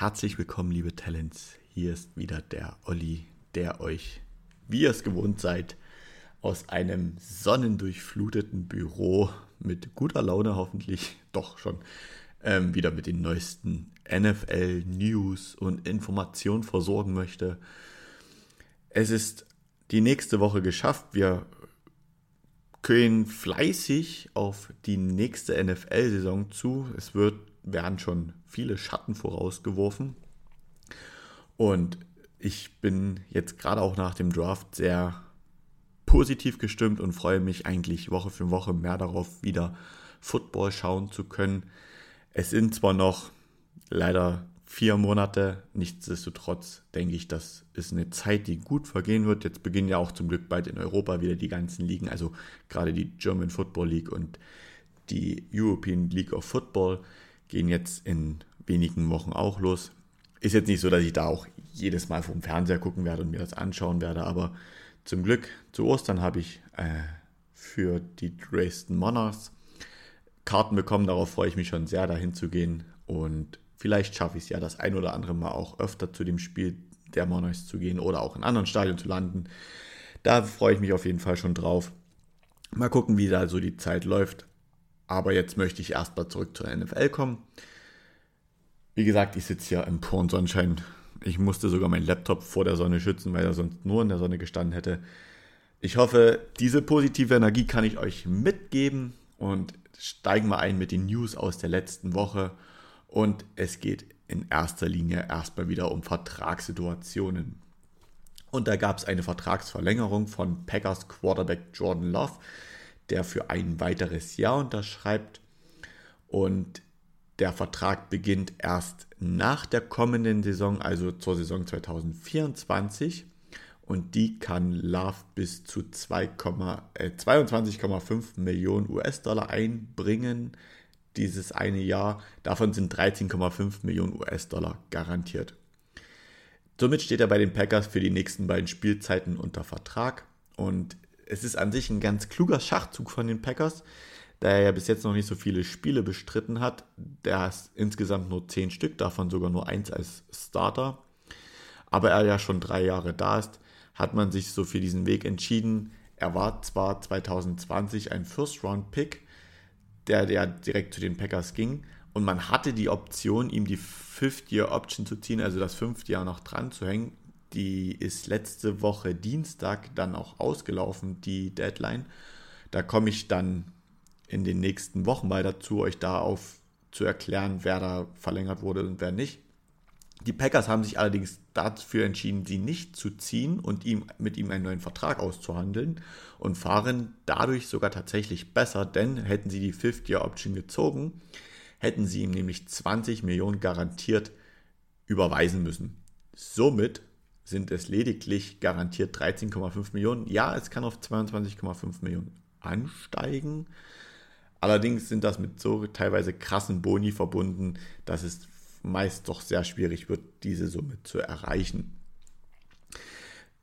herzlich willkommen, liebe Talents. Hier ist wieder der Olli, der euch, wie ihr es gewohnt seid, aus einem sonnendurchfluteten Büro mit guter Laune hoffentlich, doch schon, ähm, wieder mit den neuesten NFL-News und Informationen versorgen möchte. Es ist die nächste Woche geschafft. Wir gehen fleißig auf die nächste NFL-Saison zu. Es wird, werden schon viele Schatten vorausgeworfen. Und ich bin jetzt gerade auch nach dem Draft sehr positiv gestimmt und freue mich eigentlich Woche für Woche mehr darauf, wieder Football schauen zu können. Es sind zwar noch leider vier Monate, nichtsdestotrotz denke ich, das ist eine Zeit, die gut vergehen wird. Jetzt beginnen ja auch zum Glück bald in Europa wieder die ganzen Ligen, also gerade die German Football League und die European League of Football gehen jetzt in wenigen Wochen auch los. Ist jetzt nicht so, dass ich da auch jedes Mal vom Fernseher gucken werde und mir das anschauen werde, aber zum Glück zu Ostern habe ich äh, für die Dresden Monarchs Karten bekommen. Darauf freue ich mich schon sehr, dahin zu gehen. Und vielleicht schaffe ich es ja das ein oder andere Mal auch öfter zu dem Spiel der Monarchs zu gehen oder auch in anderen Stadien zu landen. Da freue ich mich auf jeden Fall schon drauf. Mal gucken, wie da so die Zeit läuft. Aber jetzt möchte ich erstmal zurück zur NFL kommen. Wie gesagt, ich sitze hier im puren Sonnenschein ich musste sogar meinen Laptop vor der Sonne schützen, weil er sonst nur in der Sonne gestanden hätte. Ich hoffe, diese positive Energie kann ich euch mitgeben und steigen wir ein mit den News aus der letzten Woche. Und es geht in erster Linie erstmal wieder um Vertragssituationen. Und da gab es eine Vertragsverlängerung von Packers Quarterback Jordan Love, der für ein weiteres Jahr unterschreibt. Und der Vertrag beginnt erst nach der kommenden Saison, also zur Saison 2024. Und die kann Love bis zu 22,5 äh, Millionen US-Dollar einbringen, dieses eine Jahr. Davon sind 13,5 Millionen US-Dollar garantiert. Somit steht er bei den Packers für die nächsten beiden Spielzeiten unter Vertrag. Und es ist an sich ein ganz kluger Schachzug von den Packers, da er ja bis jetzt noch nicht so viele Spiele bestritten hat. Der hat insgesamt nur zehn Stück, davon sogar nur eins als Starter. Aber er ja schon drei Jahre da ist, hat man sich so für diesen Weg entschieden. Er war zwar 2020 ein First-Round-Pick, der, der direkt zu den Packers ging. Und man hatte die Option, ihm die Fifth-Year-Option zu ziehen, also das fünfte Jahr noch dran zu hängen. Die ist letzte Woche Dienstag dann auch ausgelaufen, die Deadline. Da komme ich dann in den nächsten Wochen mal dazu, euch da auf zu erklären, wer da verlängert wurde und wer nicht. Die Packers haben sich allerdings dafür entschieden, sie nicht zu ziehen und ihm, mit ihm einen neuen Vertrag auszuhandeln und fahren dadurch sogar tatsächlich besser, denn hätten sie die Fifth-Year-Option gezogen, hätten sie ihm nämlich 20 Millionen garantiert überweisen müssen. Somit sind es lediglich garantiert 13,5 Millionen. Ja, es kann auf 22,5 Millionen ansteigen, Allerdings sind das mit so teilweise krassen Boni verbunden, dass es meist doch sehr schwierig wird, diese Summe zu erreichen.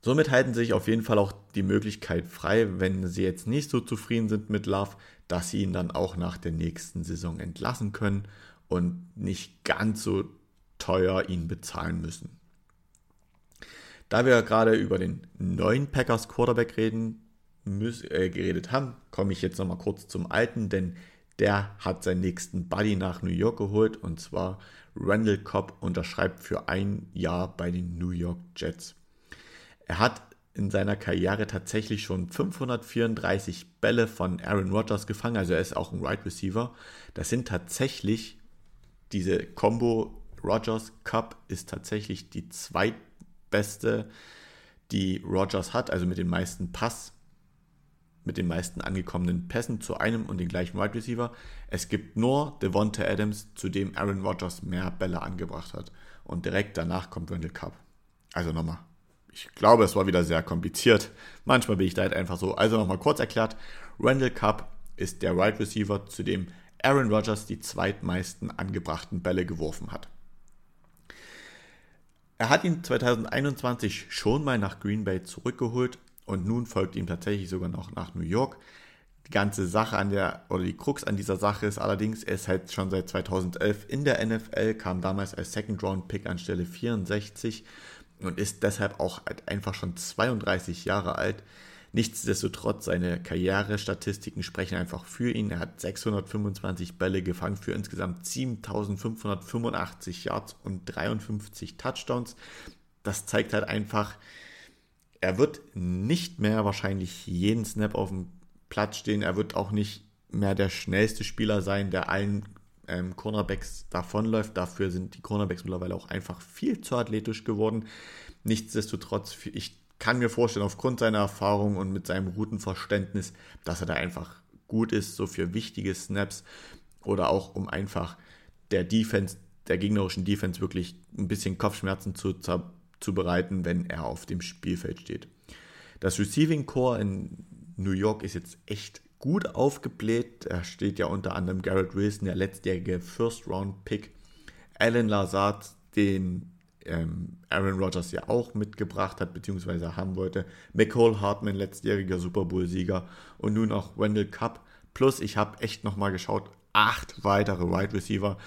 Somit halten sie sich auf jeden Fall auch die Möglichkeit frei, wenn sie jetzt nicht so zufrieden sind mit Love, dass sie ihn dann auch nach der nächsten Saison entlassen können und nicht ganz so teuer ihn bezahlen müssen. Da wir gerade über den neuen Packers Quarterback reden, äh, geredet haben, komme ich jetzt nochmal kurz zum Alten, denn der hat seinen nächsten Buddy nach New York geholt und zwar Randall Cobb unterschreibt für ein Jahr bei den New York Jets. Er hat in seiner Karriere tatsächlich schon 534 Bälle von Aaron Rodgers gefangen, also er ist auch ein Wide right Receiver. Das sind tatsächlich diese Combo Rodgers Cup ist tatsächlich die zweitbeste, die Rodgers hat, also mit den meisten Pass mit den meisten angekommenen Pässen zu einem und den gleichen Wide Receiver. Es gibt nur Devonta Adams, zu dem Aaron Rodgers mehr Bälle angebracht hat. Und direkt danach kommt Randall Cup. Also nochmal. Ich glaube, es war wieder sehr kompliziert. Manchmal bin ich da halt einfach so. Also nochmal kurz erklärt. Randall Cup ist der Wide Receiver, zu dem Aaron Rodgers die zweitmeisten angebrachten Bälle geworfen hat. Er hat ihn 2021 schon mal nach Green Bay zurückgeholt, und nun folgt ihm tatsächlich sogar noch nach New York. Die ganze Sache an der, oder die Krux an dieser Sache ist allerdings, er ist halt schon seit 2011 in der NFL, kam damals als Second Round Pick an Stelle 64 und ist deshalb auch halt einfach schon 32 Jahre alt. Nichtsdestotrotz, seine Karrierestatistiken sprechen einfach für ihn. Er hat 625 Bälle gefangen für insgesamt 7585 Yards und 53 Touchdowns. Das zeigt halt einfach, er wird nicht mehr wahrscheinlich jeden Snap auf dem Platz stehen. Er wird auch nicht mehr der schnellste Spieler sein, der allen ähm, Cornerbacks davonläuft. Dafür sind die Cornerbacks mittlerweile auch einfach viel zu athletisch geworden. Nichtsdestotrotz, ich kann mir vorstellen, aufgrund seiner Erfahrung und mit seinem guten Verständnis, dass er da einfach gut ist, so für wichtige Snaps oder auch um einfach der Defense, der gegnerischen Defense wirklich ein bisschen Kopfschmerzen zu, zu bereiten, wenn er auf dem Spielfeld steht. Das Receiving Core in New York ist jetzt echt gut aufgebläht. Da steht ja unter anderem Garrett Wilson, der letztjährige First-Round-Pick. Alan Lazard, den ähm, Aaron Rodgers ja auch mitgebracht hat, beziehungsweise haben wollte. McCall Hartman, letztjähriger Super Bowl-Sieger. Und nun auch Wendell Cup. Plus, ich habe echt nochmal geschaut, acht weitere Wide Receiver.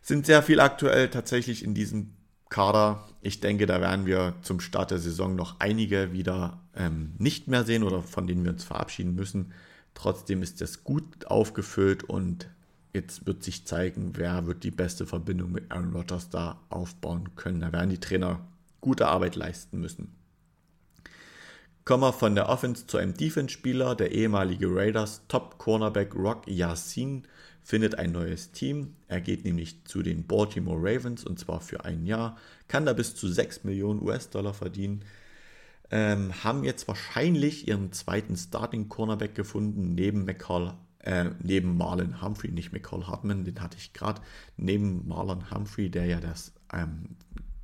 Sind sehr viel aktuell tatsächlich in diesem Kader. Ich denke, da werden wir zum Start der Saison noch einige wieder ähm, nicht mehr sehen oder von denen wir uns verabschieden müssen. Trotzdem ist das gut aufgefüllt und jetzt wird sich zeigen, wer wird die beste Verbindung mit Aaron Rodgers da aufbauen können. Da werden die Trainer gute Arbeit leisten müssen. Kommen wir von der Offense zu einem Defense-Spieler. Der ehemalige Raiders Top-Cornerback Rock Yassin findet ein neues Team. Er geht nämlich zu den Baltimore Ravens und zwar für ein Jahr. Kann da bis zu 6 Millionen US-Dollar verdienen. Ähm, haben jetzt wahrscheinlich ihren zweiten Starting-Cornerback gefunden, neben McCall äh, neben Marlon Humphrey, nicht McCall Hartman, den hatte ich gerade, neben Marlon Humphrey, der ja das ähm,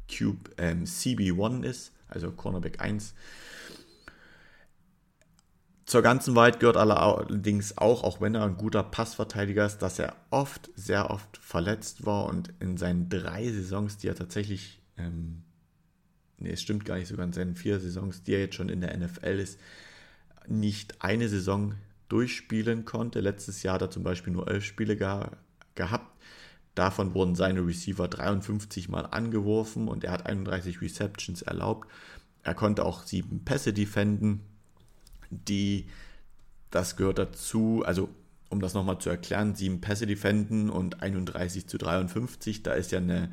Cube ähm, CB1 ist, also Cornerback 1. Zur ganzen Wahrheit gehört allerdings auch, auch wenn er ein guter Passverteidiger ist, dass er oft, sehr oft verletzt war und in seinen drei Saisons, die er tatsächlich, ähm, nee, es stimmt gar nicht sogar in seinen vier Saisons, die er jetzt schon in der NFL ist, nicht eine Saison durchspielen konnte. Letztes Jahr hat er zum Beispiel nur elf Spiele ge gehabt. Davon wurden seine Receiver 53 Mal angeworfen und er hat 31 Receptions erlaubt. Er konnte auch sieben Pässe defenden. Die, das gehört dazu, also um das nochmal zu erklären, sieben Pässe defenden und 31 zu 53, da ist ja eine,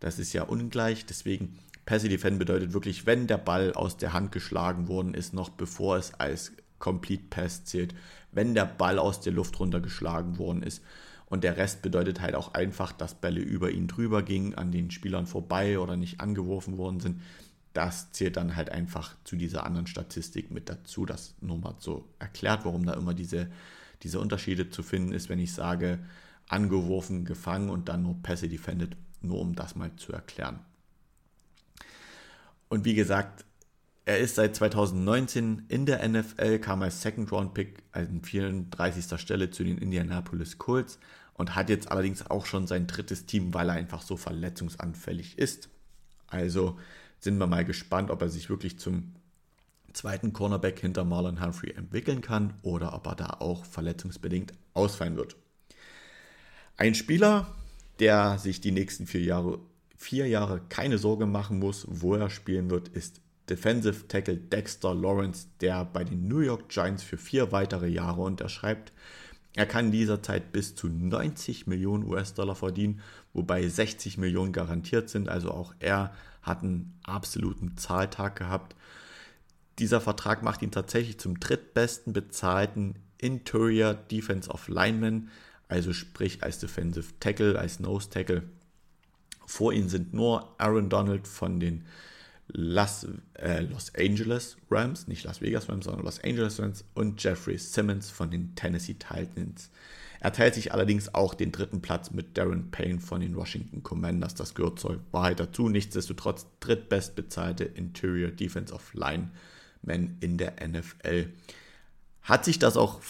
das ist ja ungleich. Deswegen Pässe defenden bedeutet wirklich, wenn der Ball aus der Hand geschlagen worden ist, noch bevor es als Complete Pass zählt, wenn der Ball aus der Luft runtergeschlagen worden ist. Und der Rest bedeutet halt auch einfach, dass Bälle über ihn drüber gingen, an den Spielern vorbei oder nicht angeworfen worden sind. Das zählt dann halt einfach zu dieser anderen Statistik mit dazu. Das nur mal so erklärt, warum da immer diese, diese Unterschiede zu finden ist, wenn ich sage, angeworfen, gefangen und dann nur Pässe defended, nur um das mal zu erklären. Und wie gesagt, er ist seit 2019 in der NFL, kam als Second-Round-Pick an 34. Stelle zu den Indianapolis Colts und hat jetzt allerdings auch schon sein drittes Team, weil er einfach so verletzungsanfällig ist. Also sind wir mal gespannt, ob er sich wirklich zum zweiten Cornerback hinter Marlon Humphrey entwickeln kann oder ob er da auch verletzungsbedingt ausfallen wird. Ein Spieler, der sich die nächsten vier Jahre, vier Jahre keine Sorge machen muss, wo er spielen wird, ist Defensive Tackle Dexter Lawrence, der bei den New York Giants für vier weitere Jahre unterschreibt. Er kann in dieser Zeit bis zu 90 Millionen US-Dollar verdienen, wobei 60 Millionen garantiert sind. Also auch er hat einen absoluten Zahltag gehabt. Dieser Vertrag macht ihn tatsächlich zum drittbesten bezahlten Interior Defensive Lineman, also sprich als Defensive Tackle, als Nose Tackle. Vor ihm sind nur Aaron Donald von den Las, äh, Los Angeles Rams, nicht Las Vegas Rams, sondern Los Angeles Rams und Jeffrey Simmons von den Tennessee Titans. Er teilt sich allerdings auch den dritten Platz mit Darren Payne von den Washington Commanders. Das gehört zur Wahrheit dazu. Nichtsdestotrotz drittbestbezahlte Interior Defensive Lineman in der NFL. Hat sich das auch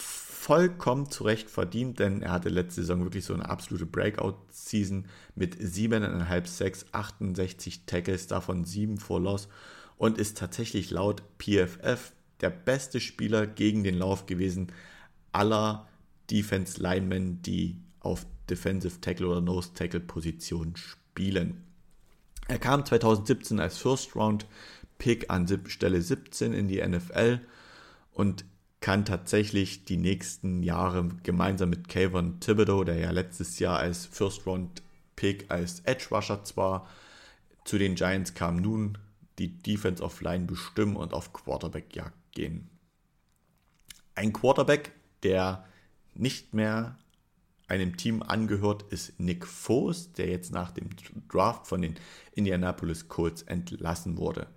vollkommen zurecht verdient, denn er hatte letzte Saison wirklich so eine absolute Breakout-Season mit 7,5 6, 68 Tackles, davon 7 for Loss und ist tatsächlich laut PFF der beste Spieler gegen den Lauf gewesen aller Defense Linemen, die auf Defensive Tackle oder Nose Tackle Position spielen. Er kam 2017 als First Round Pick an Stelle 17 in die NFL und kann tatsächlich die nächsten Jahre gemeinsam mit Kayvon Thibodeau, der ja letztes Jahr als First Round Pick als Edge Rusher zwar zu den Giants kam, nun die Defense of Line bestimmen und auf Quarterback-Jagd gehen. Ein Quarterback, der nicht mehr einem Team angehört, ist Nick Foles, der jetzt nach dem Draft von den Indianapolis Colts entlassen wurde.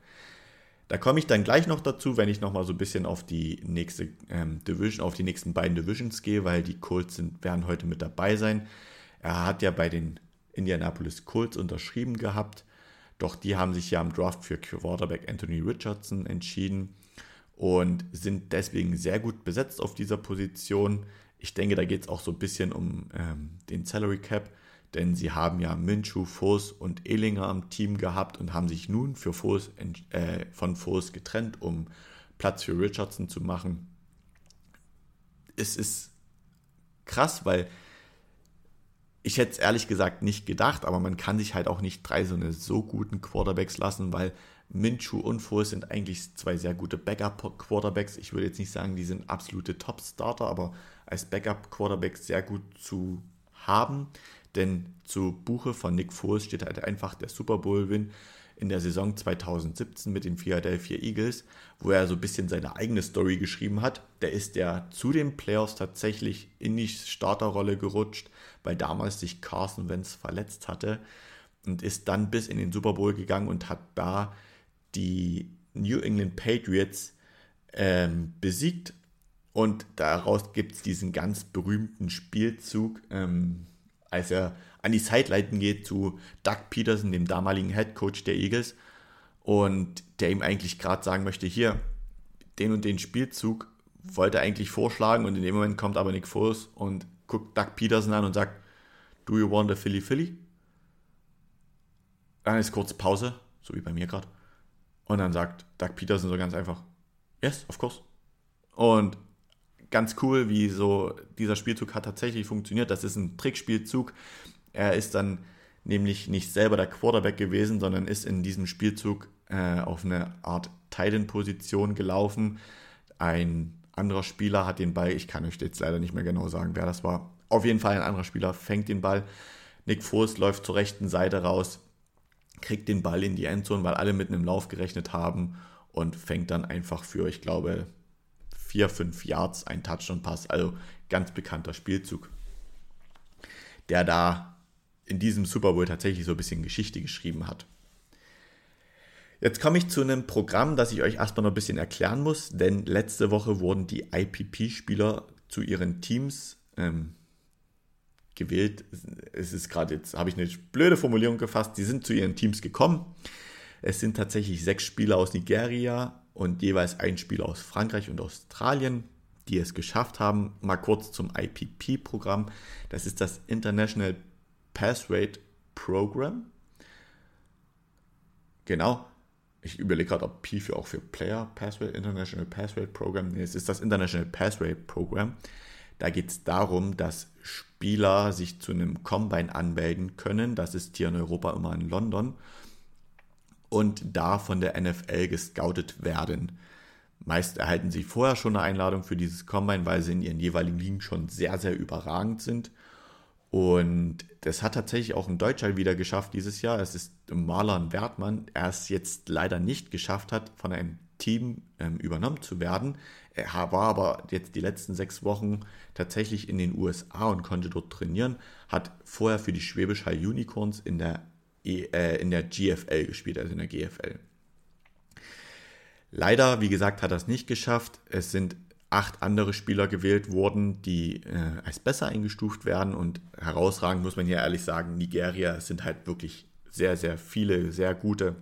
Da komme ich dann gleich noch dazu, wenn ich nochmal so ein bisschen auf die nächste ähm, Division, auf die nächsten beiden Divisions gehe, weil die Colts sind, werden heute mit dabei sein. Er hat ja bei den Indianapolis Colts unterschrieben gehabt, doch die haben sich ja im Draft für Quarterback Anthony Richardson entschieden und sind deswegen sehr gut besetzt auf dieser Position. Ich denke, da geht es auch so ein bisschen um ähm, den Salary Cap, denn sie haben ja Minshew, Foss und Ehlinger am Team gehabt und haben sich nun für Foss, äh, von Foss getrennt, um Platz für Richardson zu machen. Es ist krass, weil ich hätte es ehrlich gesagt nicht gedacht, aber man kann sich halt auch nicht drei so eine so guten Quarterbacks lassen, weil Minshew und Foles sind eigentlich zwei sehr gute Backup-Quarterbacks. Ich würde jetzt nicht sagen, die sind absolute Top-Starter, aber als Backup-Quarterbacks sehr gut zu haben. Denn zu Buche von Nick Foles steht halt einfach der Super Bowl-Win in der Saison 2017 mit den Philadelphia Eagles, wo er so ein bisschen seine eigene Story geschrieben hat. Der ist ja zu den Playoffs tatsächlich in die Starterrolle gerutscht, weil damals sich Carson Wentz verletzt hatte und ist dann bis in den Super Bowl gegangen und hat da die New England Patriots ähm, besiegt. Und daraus gibt es diesen ganz berühmten Spielzug, ähm, als er an die Sideline geht zu Doug Peterson, dem damaligen Head Coach der Eagles, und der ihm eigentlich gerade sagen möchte, hier, den und den Spielzug wollte er eigentlich vorschlagen und in dem Moment kommt aber Nick Foles und guckt Doug Peterson an und sagt, do you want a Philly Philly? Dann ist kurz Pause, so wie bei mir gerade. Und dann sagt Doug Peterson so ganz einfach, yes, of course. Und ganz cool, wie so dieser Spielzug hat tatsächlich funktioniert. Das ist ein Trickspielzug. Er ist dann nämlich nicht selber der Quarterback gewesen, sondern ist in diesem Spielzug äh, auf eine Art Titan-Position gelaufen. Ein anderer Spieler hat den Ball, ich kann euch jetzt leider nicht mehr genau sagen, wer das war. Auf jeden Fall ein anderer Spieler fängt den Ball. Nick Foles läuft zur rechten Seite raus, kriegt den Ball in die Endzone, weil alle mit einem Lauf gerechnet haben und fängt dann einfach für, ich glaube, vier, fünf Yards ein Touchdown-Pass. Also ganz bekannter Spielzug, der da in diesem Super Bowl tatsächlich so ein bisschen Geschichte geschrieben hat. Jetzt komme ich zu einem Programm, das ich euch erstmal noch ein bisschen erklären muss, denn letzte Woche wurden die IPP-Spieler zu ihren Teams ähm, gewählt. Es ist gerade jetzt, habe ich eine blöde Formulierung gefasst, die sind zu ihren Teams gekommen. Es sind tatsächlich sechs Spieler aus Nigeria und jeweils ein Spieler aus Frankreich und Australien, die es geschafft haben. Mal kurz zum IPP-Programm. Das ist das International Pass Rate Program. Genau. Ich überlege gerade, ob P für auch für Player Pass Rate, International Pass Rate Program. Nee, es ist das International Pass Rate Program. Da geht es darum, dass Spieler sich zu einem Combine anmelden können. Das ist hier in Europa immer in London. Und da von der NFL gescoutet werden. Meist erhalten sie vorher schon eine Einladung für dieses Combine, weil sie in ihren jeweiligen Ligen schon sehr, sehr überragend sind. Und das hat tatsächlich auch ein Deutscher wieder geschafft dieses Jahr. Es ist Marlon Wertmann. Er es jetzt leider nicht geschafft hat, von einem Team ähm, übernommen zu werden. Er war aber jetzt die letzten sechs Wochen tatsächlich in den USA und konnte dort trainieren. Hat vorher für die Schwäbisch Hall Unicorns in der, e, äh, in der GFL gespielt, also in der GFL. Leider, wie gesagt, hat er es nicht geschafft. Es sind acht andere Spieler gewählt wurden, die äh, als besser eingestuft werden. Und herausragend muss man hier ehrlich sagen, Nigeria sind halt wirklich sehr, sehr viele, sehr gute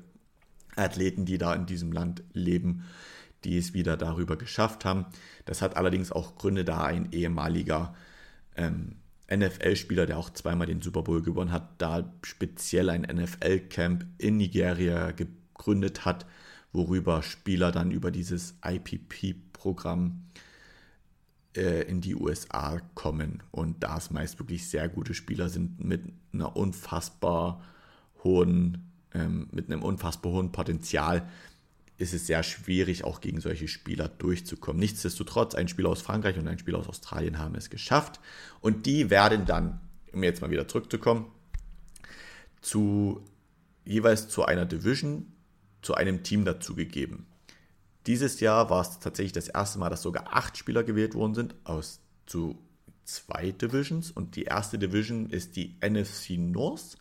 Athleten, die da in diesem Land leben, die es wieder darüber geschafft haben. Das hat allerdings auch Gründe, da ein ehemaliger ähm, NFL-Spieler, der auch zweimal den Super Bowl gewonnen hat, da speziell ein NFL-Camp in Nigeria gegründet hat, worüber Spieler dann über dieses IPP-Programm äh, in die USA kommen. Und da es meist wirklich sehr gute Spieler sind mit einer unfassbar hohen, ähm, mit einem unfassbar hohen Potenzial, ist es sehr schwierig, auch gegen solche Spieler durchzukommen. Nichtsdestotrotz, ein Spieler aus Frankreich und ein Spieler aus Australien haben es geschafft. Und die werden dann, um jetzt mal wieder zurückzukommen, zu jeweils zu einer Division, zu einem Team dazugegeben. Dieses Jahr war es tatsächlich das erste Mal, dass sogar acht Spieler gewählt worden sind aus zu zwei Divisions. Und die erste Division ist die NFC North,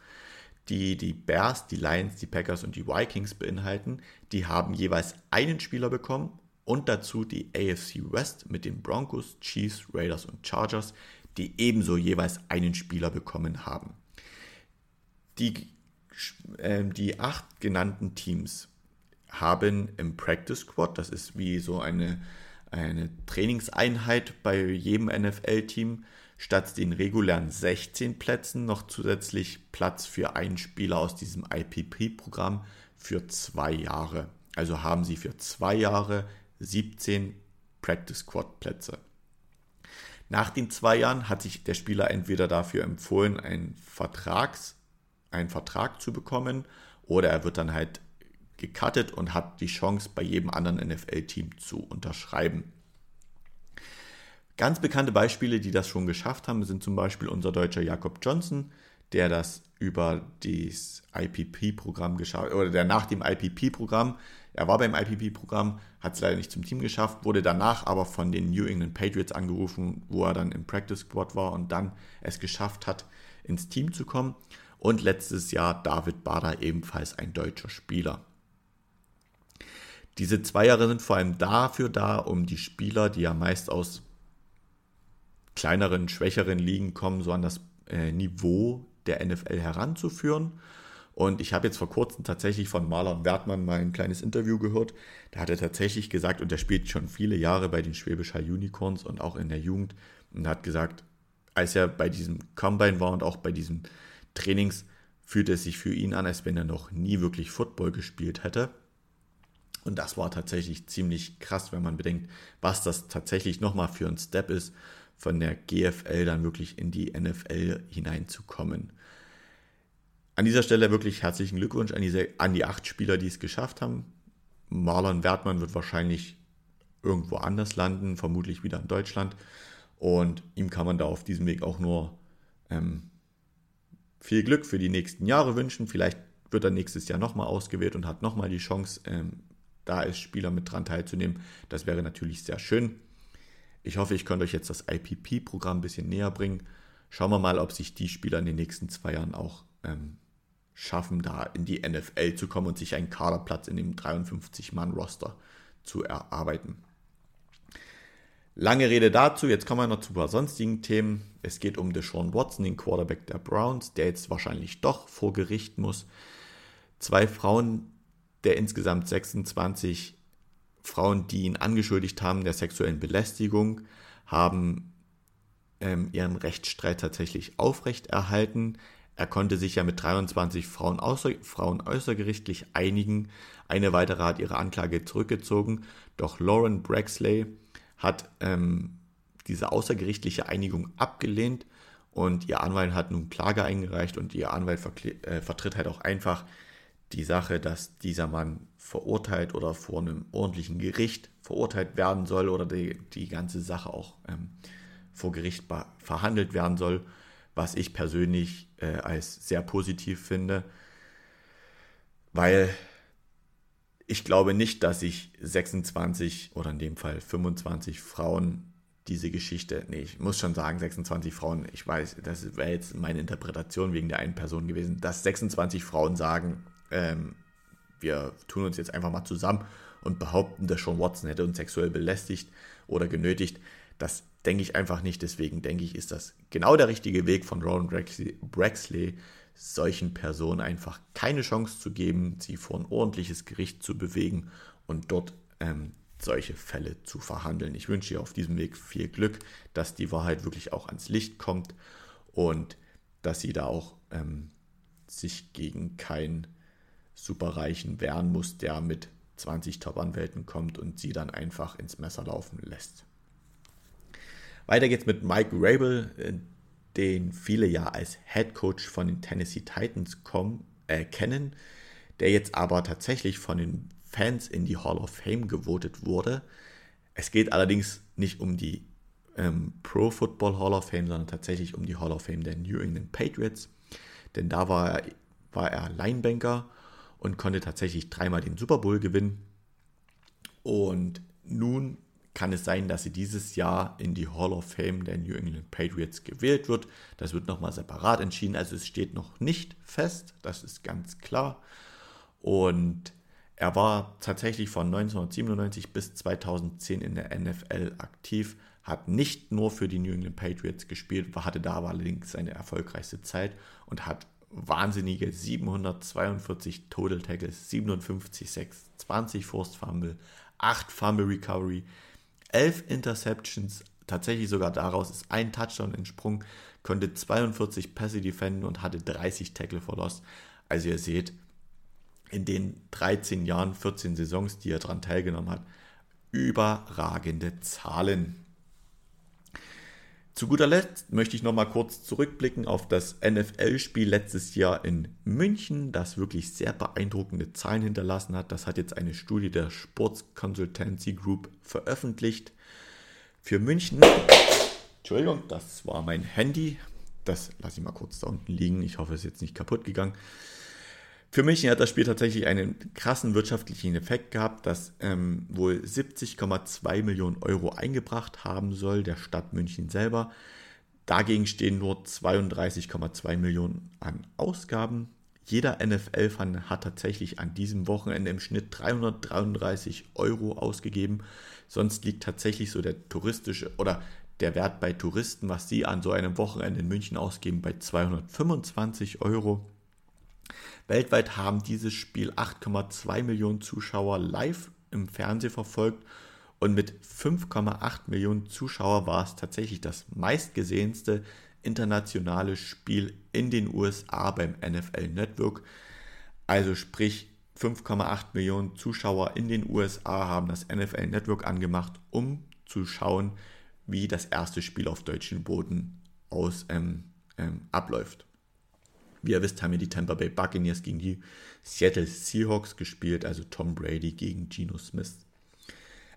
die die Bears, die Lions, die Packers und die Vikings beinhalten. Die haben jeweils einen Spieler bekommen und dazu die AFC West mit den Broncos, Chiefs, Raiders und Chargers, die ebenso jeweils einen Spieler bekommen haben. Die, äh, die acht genannten Teams haben im Practice Squad, das ist wie so eine, eine Trainingseinheit bei jedem NFL-Team, statt den regulären 16 Plätzen noch zusätzlich Platz für einen Spieler aus diesem IPP-Programm für zwei Jahre. Also haben sie für zwei Jahre 17 Practice Squad Plätze. Nach den zwei Jahren hat sich der Spieler entweder dafür empfohlen, einen, Vertrags, einen Vertrag zu bekommen oder er wird dann halt gecuttet und hat die Chance, bei jedem anderen NFL-Team zu unterschreiben. Ganz bekannte Beispiele, die das schon geschafft haben, sind zum Beispiel unser deutscher Jakob Johnson, der das über das IPP-Programm geschafft, oder der nach dem IPP-Programm, er war beim IPP-Programm, hat es leider nicht zum Team geschafft, wurde danach aber von den New England Patriots angerufen, wo er dann im Practice Squad war und dann es geschafft hat, ins Team zu kommen. Und letztes Jahr David Bader, ebenfalls ein deutscher Spieler. Diese zwei Jahre sind vor allem dafür da, um die Spieler, die ja meist aus kleineren, schwächeren Ligen kommen, so an das äh, Niveau der NFL heranzuführen. Und ich habe jetzt vor kurzem tatsächlich von Marlon Wertmann mal ein kleines Interview gehört. Da hat er tatsächlich gesagt, und er spielt schon viele Jahre bei den Schwäbischer Unicorns und auch in der Jugend, und hat gesagt, als er bei diesem Combine war und auch bei diesen Trainings, fühlte es sich für ihn an, als wenn er noch nie wirklich Football gespielt hätte. Und das war tatsächlich ziemlich krass, wenn man bedenkt, was das tatsächlich nochmal für ein Step ist, von der GFL dann wirklich in die NFL hineinzukommen. An dieser Stelle wirklich herzlichen Glückwunsch an, diese, an die acht Spieler, die es geschafft haben. Marlon Wertmann wird wahrscheinlich irgendwo anders landen, vermutlich wieder in Deutschland. Und ihm kann man da auf diesem Weg auch nur ähm, viel Glück für die nächsten Jahre wünschen. Vielleicht wird er nächstes Jahr nochmal ausgewählt und hat nochmal die Chance, ähm, da als Spieler mit dran teilzunehmen. Das wäre natürlich sehr schön. Ich hoffe, ich konnte euch jetzt das IPP-Programm ein bisschen näher bringen. Schauen wir mal, ob sich die Spieler in den nächsten zwei Jahren auch ähm, schaffen, da in die NFL zu kommen und sich einen Kaderplatz in dem 53-Mann-Roster zu erarbeiten. Lange Rede dazu, jetzt kommen wir noch zu ein paar sonstigen Themen. Es geht um Deshaun Watson, den Quarterback der Browns, der jetzt wahrscheinlich doch vor Gericht muss. Zwei Frauen der insgesamt 26 Frauen, die ihn angeschuldigt haben der sexuellen Belästigung, haben ähm, ihren Rechtsstreit tatsächlich aufrechterhalten. Er konnte sich ja mit 23 Frauen, außer, Frauen außergerichtlich einigen. Eine weitere hat ihre Anklage zurückgezogen. Doch Lauren Braxley hat ähm, diese außergerichtliche Einigung abgelehnt und ihr Anwalt hat nun Klage eingereicht und ihr Anwalt äh, vertritt halt auch einfach die Sache, dass dieser Mann verurteilt oder vor einem ordentlichen Gericht verurteilt werden soll oder die, die ganze Sache auch ähm, vor Gericht verhandelt werden soll, was ich persönlich äh, als sehr positiv finde, weil ich glaube nicht, dass sich 26 oder in dem Fall 25 Frauen diese Geschichte, nee, ich muss schon sagen, 26 Frauen, ich weiß, das wäre jetzt meine Interpretation wegen der einen Person gewesen, dass 26 Frauen sagen, ähm, wir tun uns jetzt einfach mal zusammen und behaupten, dass Sean Watson hätte uns sexuell belästigt oder genötigt. Das denke ich einfach nicht. Deswegen denke ich, ist das genau der richtige Weg von Ron Braxley, solchen Personen einfach keine Chance zu geben, sie vor ein ordentliches Gericht zu bewegen und dort ähm, solche Fälle zu verhandeln. Ich wünsche ihr auf diesem Weg viel Glück, dass die Wahrheit wirklich auch ans Licht kommt und dass sie da auch ähm, sich gegen kein Superreichen wehren muss, der mit 20 Top-Anwälten kommt und sie dann einfach ins Messer laufen lässt. Weiter geht's mit Mike Rabel, äh, den viele ja als Head Coach von den Tennessee Titans kommen, äh, kennen, der jetzt aber tatsächlich von den Fans in die Hall of Fame gewotet wurde. Es geht allerdings nicht um die ähm, Pro Football Hall of Fame, sondern tatsächlich um die Hall of Fame der New England Patriots. Denn da war er, war er Linebanker und konnte tatsächlich dreimal den Super Bowl gewinnen. Und nun kann es sein, dass sie dieses Jahr in die Hall of Fame der New England Patriots gewählt wird. Das wird nochmal separat entschieden. Also es steht noch nicht fest, das ist ganz klar. Und er war tatsächlich von 1997 bis 2010 in der NFL aktiv, hat nicht nur für die New England Patriots gespielt, hatte da allerdings seine erfolgreichste Zeit und hat wahnsinnige 742 Total Tackles, 57 6, 20 Forced Fumble, 8 Fumble Recovery, 11 Interceptions, tatsächlich sogar daraus ist ein Touchdown entsprungen, konnte 42 Pässe defenden und hatte 30 Tackle for Loss. Also ihr seht, in den 13 Jahren, 14 Saisons, die er daran teilgenommen hat, überragende Zahlen. Zu guter Letzt möchte ich nochmal kurz zurückblicken auf das NFL-Spiel letztes Jahr in München, das wirklich sehr beeindruckende Zahlen hinterlassen hat. Das hat jetzt eine Studie der Sports Consultancy Group veröffentlicht. Für München, Entschuldigung, das war mein Handy. Das lasse ich mal kurz da unten liegen. Ich hoffe, es ist jetzt nicht kaputt gegangen. Für München hat das Spiel tatsächlich einen krassen wirtschaftlichen Effekt gehabt, das ähm, wohl 70,2 Millionen Euro eingebracht haben soll, der Stadt München selber. Dagegen stehen nur 32,2 Millionen an Ausgaben. Jeder NFL-Fan hat tatsächlich an diesem Wochenende im Schnitt 333 Euro ausgegeben. Sonst liegt tatsächlich so der touristische oder der Wert bei Touristen, was sie an so einem Wochenende in München ausgeben, bei 225 Euro. Weltweit haben dieses Spiel 8,2 Millionen Zuschauer live im Fernsehen verfolgt und mit 5,8 Millionen Zuschauer war es tatsächlich das meistgesehenste internationale Spiel in den USA beim NFL Network. Also sprich 5,8 Millionen Zuschauer in den USA haben das NFL Network angemacht, um zu schauen, wie das erste Spiel auf deutschem Boden aus ähm, ähm, abläuft. Wie ihr wisst, haben wir die Tampa Bay Buccaneers gegen die Seattle Seahawks gespielt, also Tom Brady gegen Geno Smith.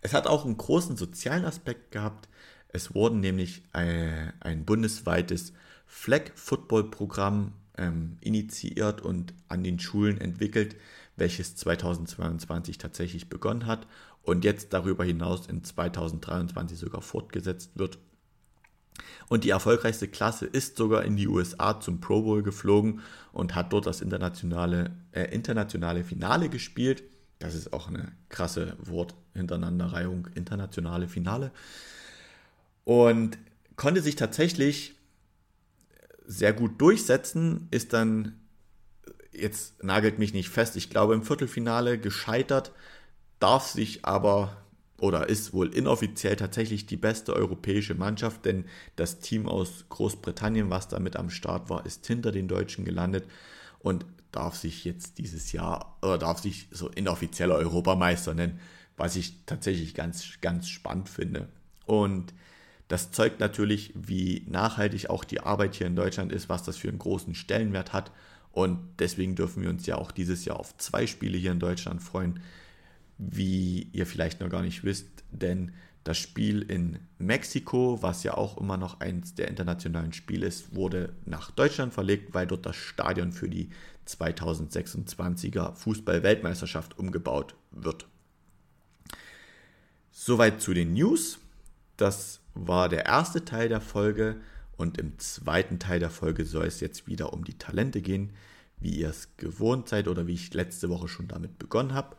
Es hat auch einen großen sozialen Aspekt gehabt. Es wurden nämlich ein, äh, ein bundesweites Flag-Football-Programm ähm, initiiert und an den Schulen entwickelt, welches 2022 tatsächlich begonnen hat und jetzt darüber hinaus in 2023 sogar fortgesetzt wird und die erfolgreichste Klasse ist sogar in die USA zum Pro Bowl geflogen und hat dort das internationale, äh, internationale Finale gespielt. Das ist auch eine krasse Wort hintereinanderreihung, internationale Finale. Und konnte sich tatsächlich sehr gut durchsetzen, ist dann, jetzt nagelt mich nicht fest, ich glaube im Viertelfinale gescheitert, darf sich aber oder ist wohl inoffiziell tatsächlich die beste europäische Mannschaft, denn das Team aus Großbritannien, was damit am Start war, ist hinter den Deutschen gelandet und darf sich jetzt dieses Jahr oder darf sich so inoffizieller Europameister nennen, was ich tatsächlich ganz, ganz spannend finde. Und das zeugt natürlich, wie nachhaltig auch die Arbeit hier in Deutschland ist, was das für einen großen Stellenwert hat. Und deswegen dürfen wir uns ja auch dieses Jahr auf zwei Spiele hier in Deutschland freuen wie ihr vielleicht noch gar nicht wisst, denn das Spiel in Mexiko, was ja auch immer noch eins der internationalen Spiele ist, wurde nach Deutschland verlegt, weil dort das Stadion für die 2026er Fußball-Weltmeisterschaft umgebaut wird. Soweit zu den News. Das war der erste Teil der Folge und im zweiten Teil der Folge soll es jetzt wieder um die Talente gehen, wie ihr es gewohnt seid oder wie ich letzte Woche schon damit begonnen habe.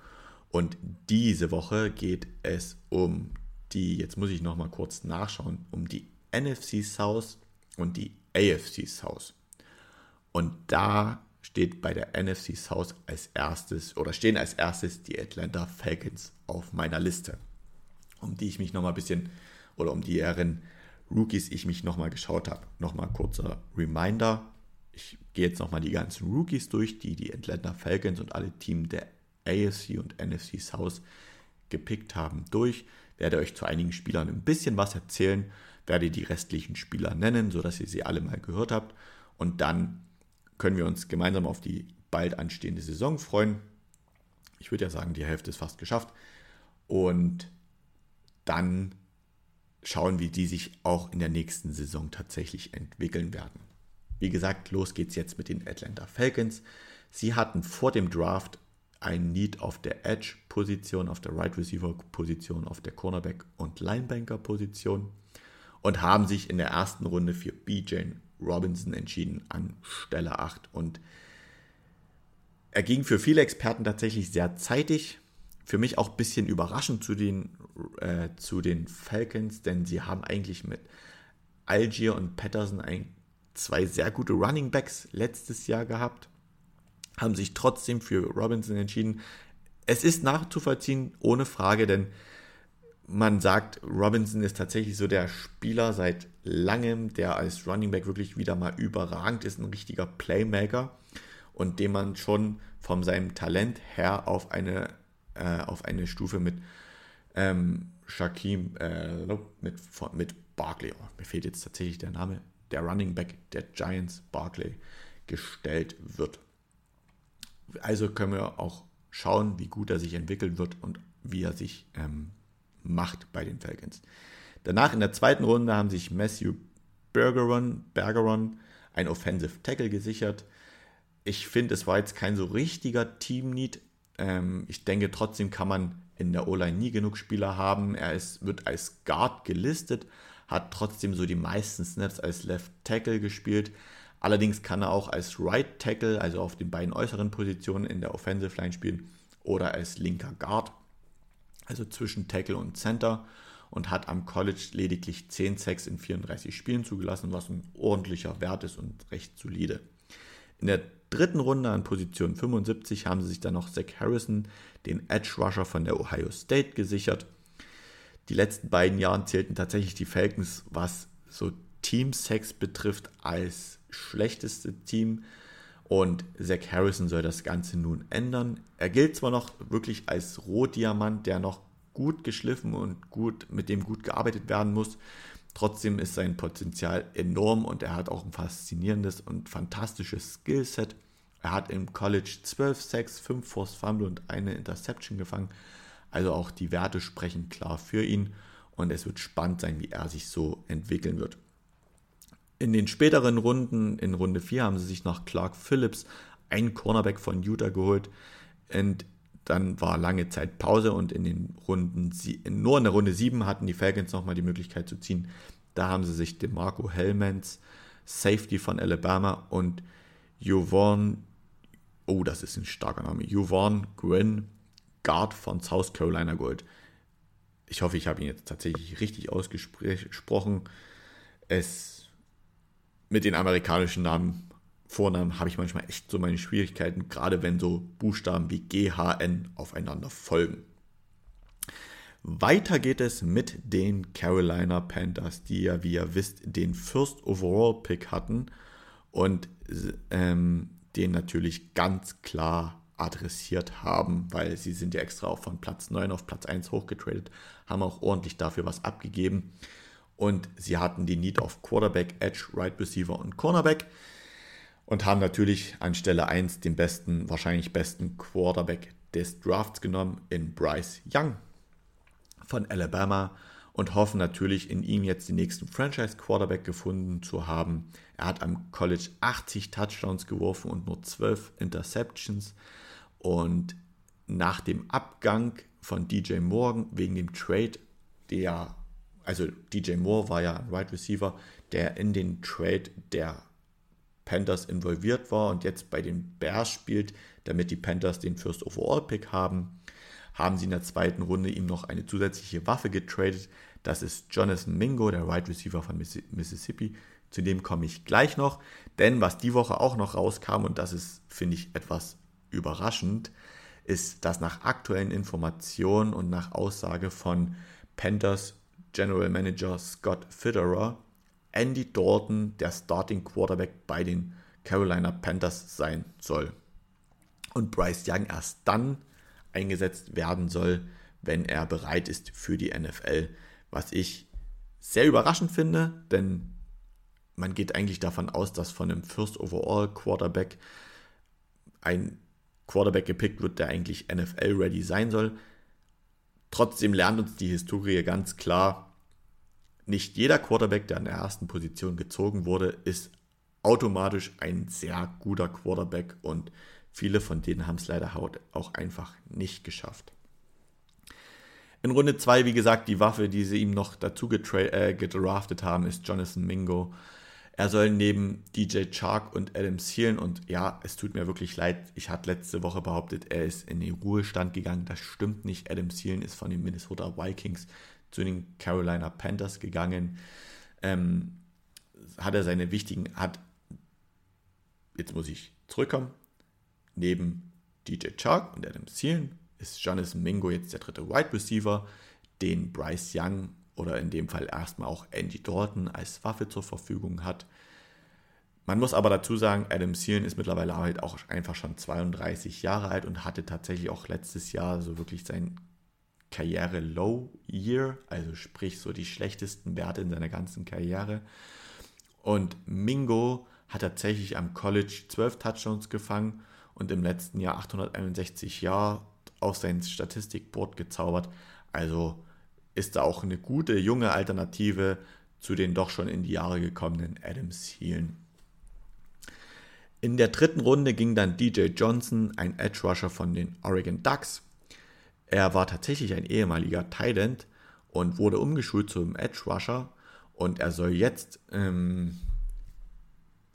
Und diese Woche geht es um die, jetzt muss ich nochmal kurz nachschauen, um die NFC South und die AFC South. Und da steht bei der NFC South als erstes oder stehen als erstes die Atlanta Falcons auf meiner Liste, um die ich mich nochmal ein bisschen oder um deren Rookies ich mich nochmal geschaut habe. Nochmal kurzer Reminder. Ich gehe jetzt nochmal die ganzen Rookies durch, die die Atlanta Falcons und alle Teams der AFC und NFC South gepickt haben, durch. Werde euch zu einigen Spielern ein bisschen was erzählen, werde die restlichen Spieler nennen, sodass ihr sie alle mal gehört habt. Und dann können wir uns gemeinsam auf die bald anstehende Saison freuen. Ich würde ja sagen, die Hälfte ist fast geschafft. Und dann schauen, wie die sich auch in der nächsten Saison tatsächlich entwickeln werden. Wie gesagt, los geht's jetzt mit den Atlanta Falcons. Sie hatten vor dem Draft ein Need auf der Edge-Position, auf der Right Receiver-Position, auf der Cornerback- und Linebanker-Position und haben sich in der ersten Runde für BJ Robinson entschieden an Stelle 8. Und er ging für viele Experten tatsächlich sehr zeitig. Für mich auch ein bisschen überraschend zu den, äh, zu den Falcons, denn sie haben eigentlich mit Algier und Patterson ein, zwei sehr gute Running Backs letztes Jahr gehabt haben sich trotzdem für Robinson entschieden. Es ist nachzuvollziehen, ohne Frage, denn man sagt, Robinson ist tatsächlich so der Spieler seit langem, der als Running Back wirklich wieder mal überragend ist, ein richtiger Playmaker und den man schon von seinem Talent her auf eine, äh, auf eine Stufe mit ähm, Shaquem, äh, mit, mit Barkley, oh, mir fehlt jetzt tatsächlich der Name, der Running Back der Giants, Barkley, gestellt wird. Also können wir auch schauen, wie gut er sich entwickeln wird und wie er sich ähm, macht bei den Falcons. Danach in der zweiten Runde haben sich Matthew Bergeron, Bergeron ein Offensive Tackle gesichert. Ich finde, es war jetzt kein so richtiger Team-Need. Ähm, ich denke, trotzdem kann man in der O-Line nie genug Spieler haben. Er ist, wird als Guard gelistet, hat trotzdem so die meisten Snaps als Left Tackle gespielt. Allerdings kann er auch als Right Tackle, also auf den beiden äußeren Positionen in der Offensive Line spielen oder als linker Guard, also zwischen Tackle und Center und hat am College lediglich 10 Sacks in 34 Spielen zugelassen, was ein ordentlicher Wert ist und recht solide. In der dritten Runde an Position 75 haben sie sich dann noch Zach Harrison, den Edge Rusher von der Ohio State, gesichert. Die letzten beiden Jahre zählten tatsächlich die Falcons, was so Team Sacks betrifft, als schlechteste Team. Und Zach Harrison soll das Ganze nun ändern. Er gilt zwar noch wirklich als Rohdiamant, der noch gut geschliffen und gut, mit dem gut gearbeitet werden muss. Trotzdem ist sein Potenzial enorm und er hat auch ein faszinierendes und fantastisches Skillset. Er hat im College 12 Sacks, 5 Force Fumble und eine Interception gefangen. Also auch die Werte sprechen klar für ihn und es wird spannend sein, wie er sich so entwickeln wird. In den späteren Runden, in Runde 4, haben sie sich nach Clark Phillips einen Cornerback von Utah geholt. Und dann war lange Zeit Pause und in den Runden, nur in der Runde 7 hatten die Falcons nochmal die Möglichkeit zu ziehen. Da haben sie sich DeMarco Hellmans, Safety von Alabama und Juvon, oh, das ist ein starker Name, Juvon Gwynn, Guard von South Carolina geholt. Ich hoffe, ich habe ihn jetzt tatsächlich richtig ausgesprochen. Es mit den amerikanischen Namen, Vornamen habe ich manchmal echt so meine Schwierigkeiten, gerade wenn so Buchstaben wie GHN aufeinander folgen. Weiter geht es mit den Carolina Panthers, die ja, wie ihr wisst, den First Overall Pick hatten und ähm, den natürlich ganz klar adressiert haben, weil sie sind ja extra auch von Platz 9 auf Platz 1 hochgetradet, haben auch ordentlich dafür was abgegeben und sie hatten die Need auf Quarterback, Edge, Right Receiver und Cornerback und haben natürlich an Stelle 1 den besten, wahrscheinlich besten Quarterback des Drafts genommen in Bryce Young von Alabama und hoffen natürlich in ihm jetzt den nächsten Franchise Quarterback gefunden zu haben. Er hat am College 80 Touchdowns geworfen und nur 12 Interceptions und nach dem Abgang von DJ Morgan wegen dem Trade, der also DJ Moore war ja ein Wide Receiver, der in den Trade der Panthers involviert war und jetzt bei den Bears spielt, damit die Panthers den First Overall Pick haben, haben sie in der zweiten Runde ihm noch eine zusätzliche Waffe getradet. Das ist Jonathan Mingo, der Wide Receiver von Mississippi. Zu dem komme ich gleich noch. Denn was die Woche auch noch rauskam, und das ist, finde ich, etwas überraschend, ist, dass nach aktuellen Informationen und nach Aussage von Panthers General Manager Scott Fitterer Andy Dalton der Starting Quarterback bei den Carolina Panthers sein soll. Und Bryce Young erst dann eingesetzt werden soll, wenn er bereit ist für die NFL, was ich sehr überraschend finde, denn man geht eigentlich davon aus, dass von einem First Overall Quarterback ein Quarterback gepickt wird, der eigentlich NFL-ready sein soll. Trotzdem lernt uns die Historie ganz klar, nicht jeder Quarterback, der an der ersten Position gezogen wurde, ist automatisch ein sehr guter Quarterback und viele von denen haben es leider auch einfach nicht geschafft. In Runde 2, wie gesagt, die Waffe, die sie ihm noch dazu äh, gedraftet haben, ist Jonathan Mingo. Er soll neben DJ Chark und Adam Thielen und ja, es tut mir wirklich leid, ich hatte letzte Woche behauptet, er ist in den Ruhestand gegangen. Das stimmt nicht. Adam Thielen ist von den Minnesota Vikings zu den Carolina Panthers gegangen. Ähm, hat er seine wichtigen, hat, jetzt muss ich zurückkommen, neben DJ Chark und Adam Thielen ist Jonathan Mingo jetzt der dritte Wide Receiver, den Bryce Young oder in dem Fall erstmal auch Andy Dalton als Waffe zur Verfügung hat. Man muss aber dazu sagen, Adam Thielen ist mittlerweile halt auch einfach schon 32 Jahre alt und hatte tatsächlich auch letztes Jahr so wirklich sein Karriere-Low-Year, also sprich so die schlechtesten Werte in seiner ganzen Karriere. Und Mingo hat tatsächlich am College 12 Touchdowns gefangen und im letzten Jahr 861 Jahre auf sein Statistikboard gezaubert. Also ist da auch eine gute junge Alternative zu den doch schon in die Jahre gekommenen Adam Thielen. In der dritten Runde ging dann DJ Johnson, ein Edge Rusher von den Oregon Ducks. Er war tatsächlich ein ehemaliger Tight und wurde umgeschult zum Edge Rusher und er soll jetzt ähm,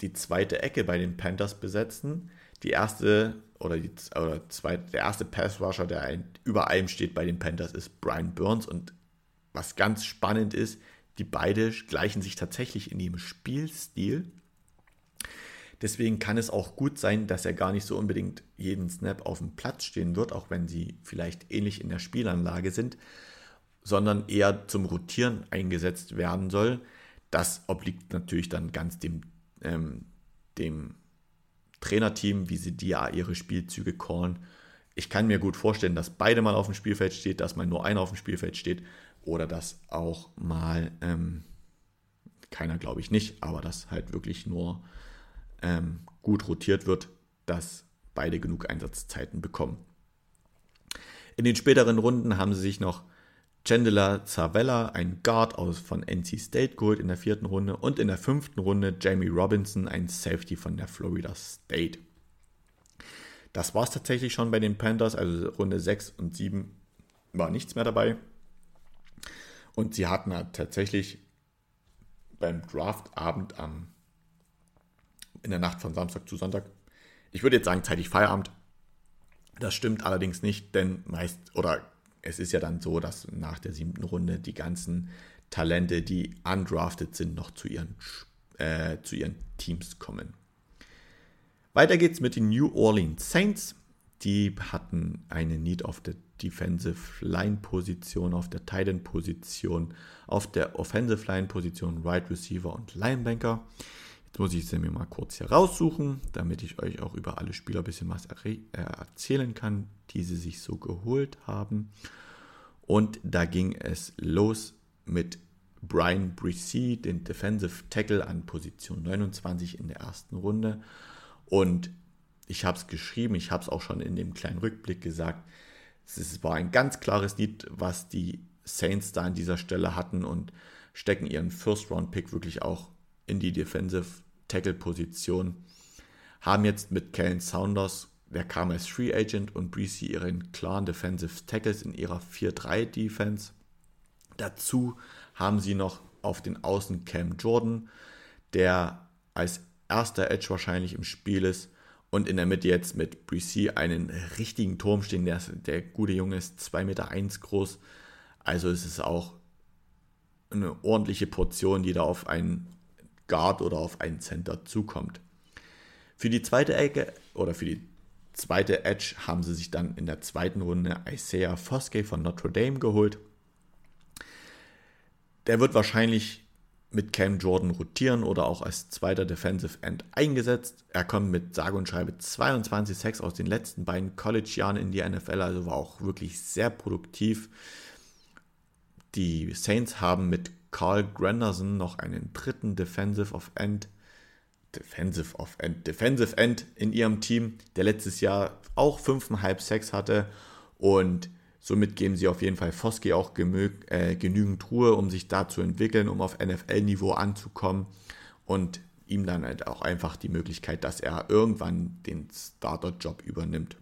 die zweite Ecke bei den Panthers besetzen. Die erste oder, die, oder zweite, der erste Pass Rusher, der ein, über allem steht bei den Panthers, ist Brian Burns und was ganz spannend ist, die beide gleichen sich tatsächlich in ihrem Spielstil. Deswegen kann es auch gut sein, dass er gar nicht so unbedingt jeden Snap auf dem Platz stehen wird, auch wenn sie vielleicht ähnlich in der Spielanlage sind, sondern eher zum Rotieren eingesetzt werden soll. Das obliegt natürlich dann ganz dem, ähm, dem Trainerteam, wie sie die ja ihre Spielzüge callen. Ich kann mir gut vorstellen, dass beide mal auf dem Spielfeld steht, dass mal nur einer auf dem Spielfeld steht oder dass auch mal, ähm, keiner glaube ich nicht, aber dass halt wirklich nur ähm, gut rotiert wird, dass beide genug Einsatzzeiten bekommen. In den späteren Runden haben sie sich noch Chandler Zavella, ein Guard aus von NC State geholt in der vierten Runde und in der fünften Runde Jamie Robinson, ein Safety von der Florida State. Das war es tatsächlich schon bei den Panthers, also Runde 6 und 7 war nichts mehr dabei. Und sie hatten halt tatsächlich beim Draftabend am, in der Nacht von Samstag zu Sonntag, ich würde jetzt sagen, zeitig Feierabend. Das stimmt allerdings nicht, denn meist, oder es ist ja dann so, dass nach der siebten Runde die ganzen Talente, die undrafted sind, noch zu ihren, äh, zu ihren Teams kommen. Weiter geht's mit den New Orleans Saints. Die hatten eine Need auf der Defensive Line Position, auf der Tight End Position, auf der Offensive Line Position, right Receiver und Linebanker. Jetzt muss ich sie mir mal kurz hier raussuchen, damit ich euch auch über alle Spieler ein bisschen was äh, erzählen kann, die sie sich so geholt haben. Und da ging es los mit Brian Brissy, den Defensive Tackle an Position 29 in der ersten Runde. Und ich habe es geschrieben, ich habe es auch schon in dem kleinen Rückblick gesagt. Es war ein ganz klares Lied, was die Saints da an dieser Stelle hatten und stecken ihren First-Round-Pick wirklich auch in die Defensive Tackle-Position. Haben jetzt mit Kellen Saunders, der kam als Free Agent und Breezy ihren klaren Defensive Tackles in ihrer 4-3-Defense. Dazu haben sie noch auf den Außen Cam Jordan, der als erster Edge wahrscheinlich im Spiel ist und in der Mitte jetzt mit Brice einen richtigen Turm stehen. Der, der gute Junge ist 2,1 Meter groß. Also es ist auch eine ordentliche Portion, die da auf einen Guard oder auf einen Center zukommt. Für die zweite Ecke oder für die zweite Edge haben sie sich dann in der zweiten Runde Isaiah Foskey von Notre Dame geholt. Der wird wahrscheinlich mit Cam Jordan rotieren oder auch als zweiter Defensive End eingesetzt. Er kommt mit sage und schreibe 22 Sacks aus den letzten beiden College-Jahren in die NFL, also war auch wirklich sehr produktiv. Die Saints haben mit Carl Granderson noch einen dritten Defensive of End, Defensive of End, Defensive End in ihrem Team, der letztes Jahr auch 5,5 Sacks hatte und somit geben sie auf jeden Fall Foskey auch äh, genügend Ruhe, um sich da zu entwickeln, um auf NFL-Niveau anzukommen und ihm dann halt auch einfach die Möglichkeit, dass er irgendwann den Starter-Job übernimmt.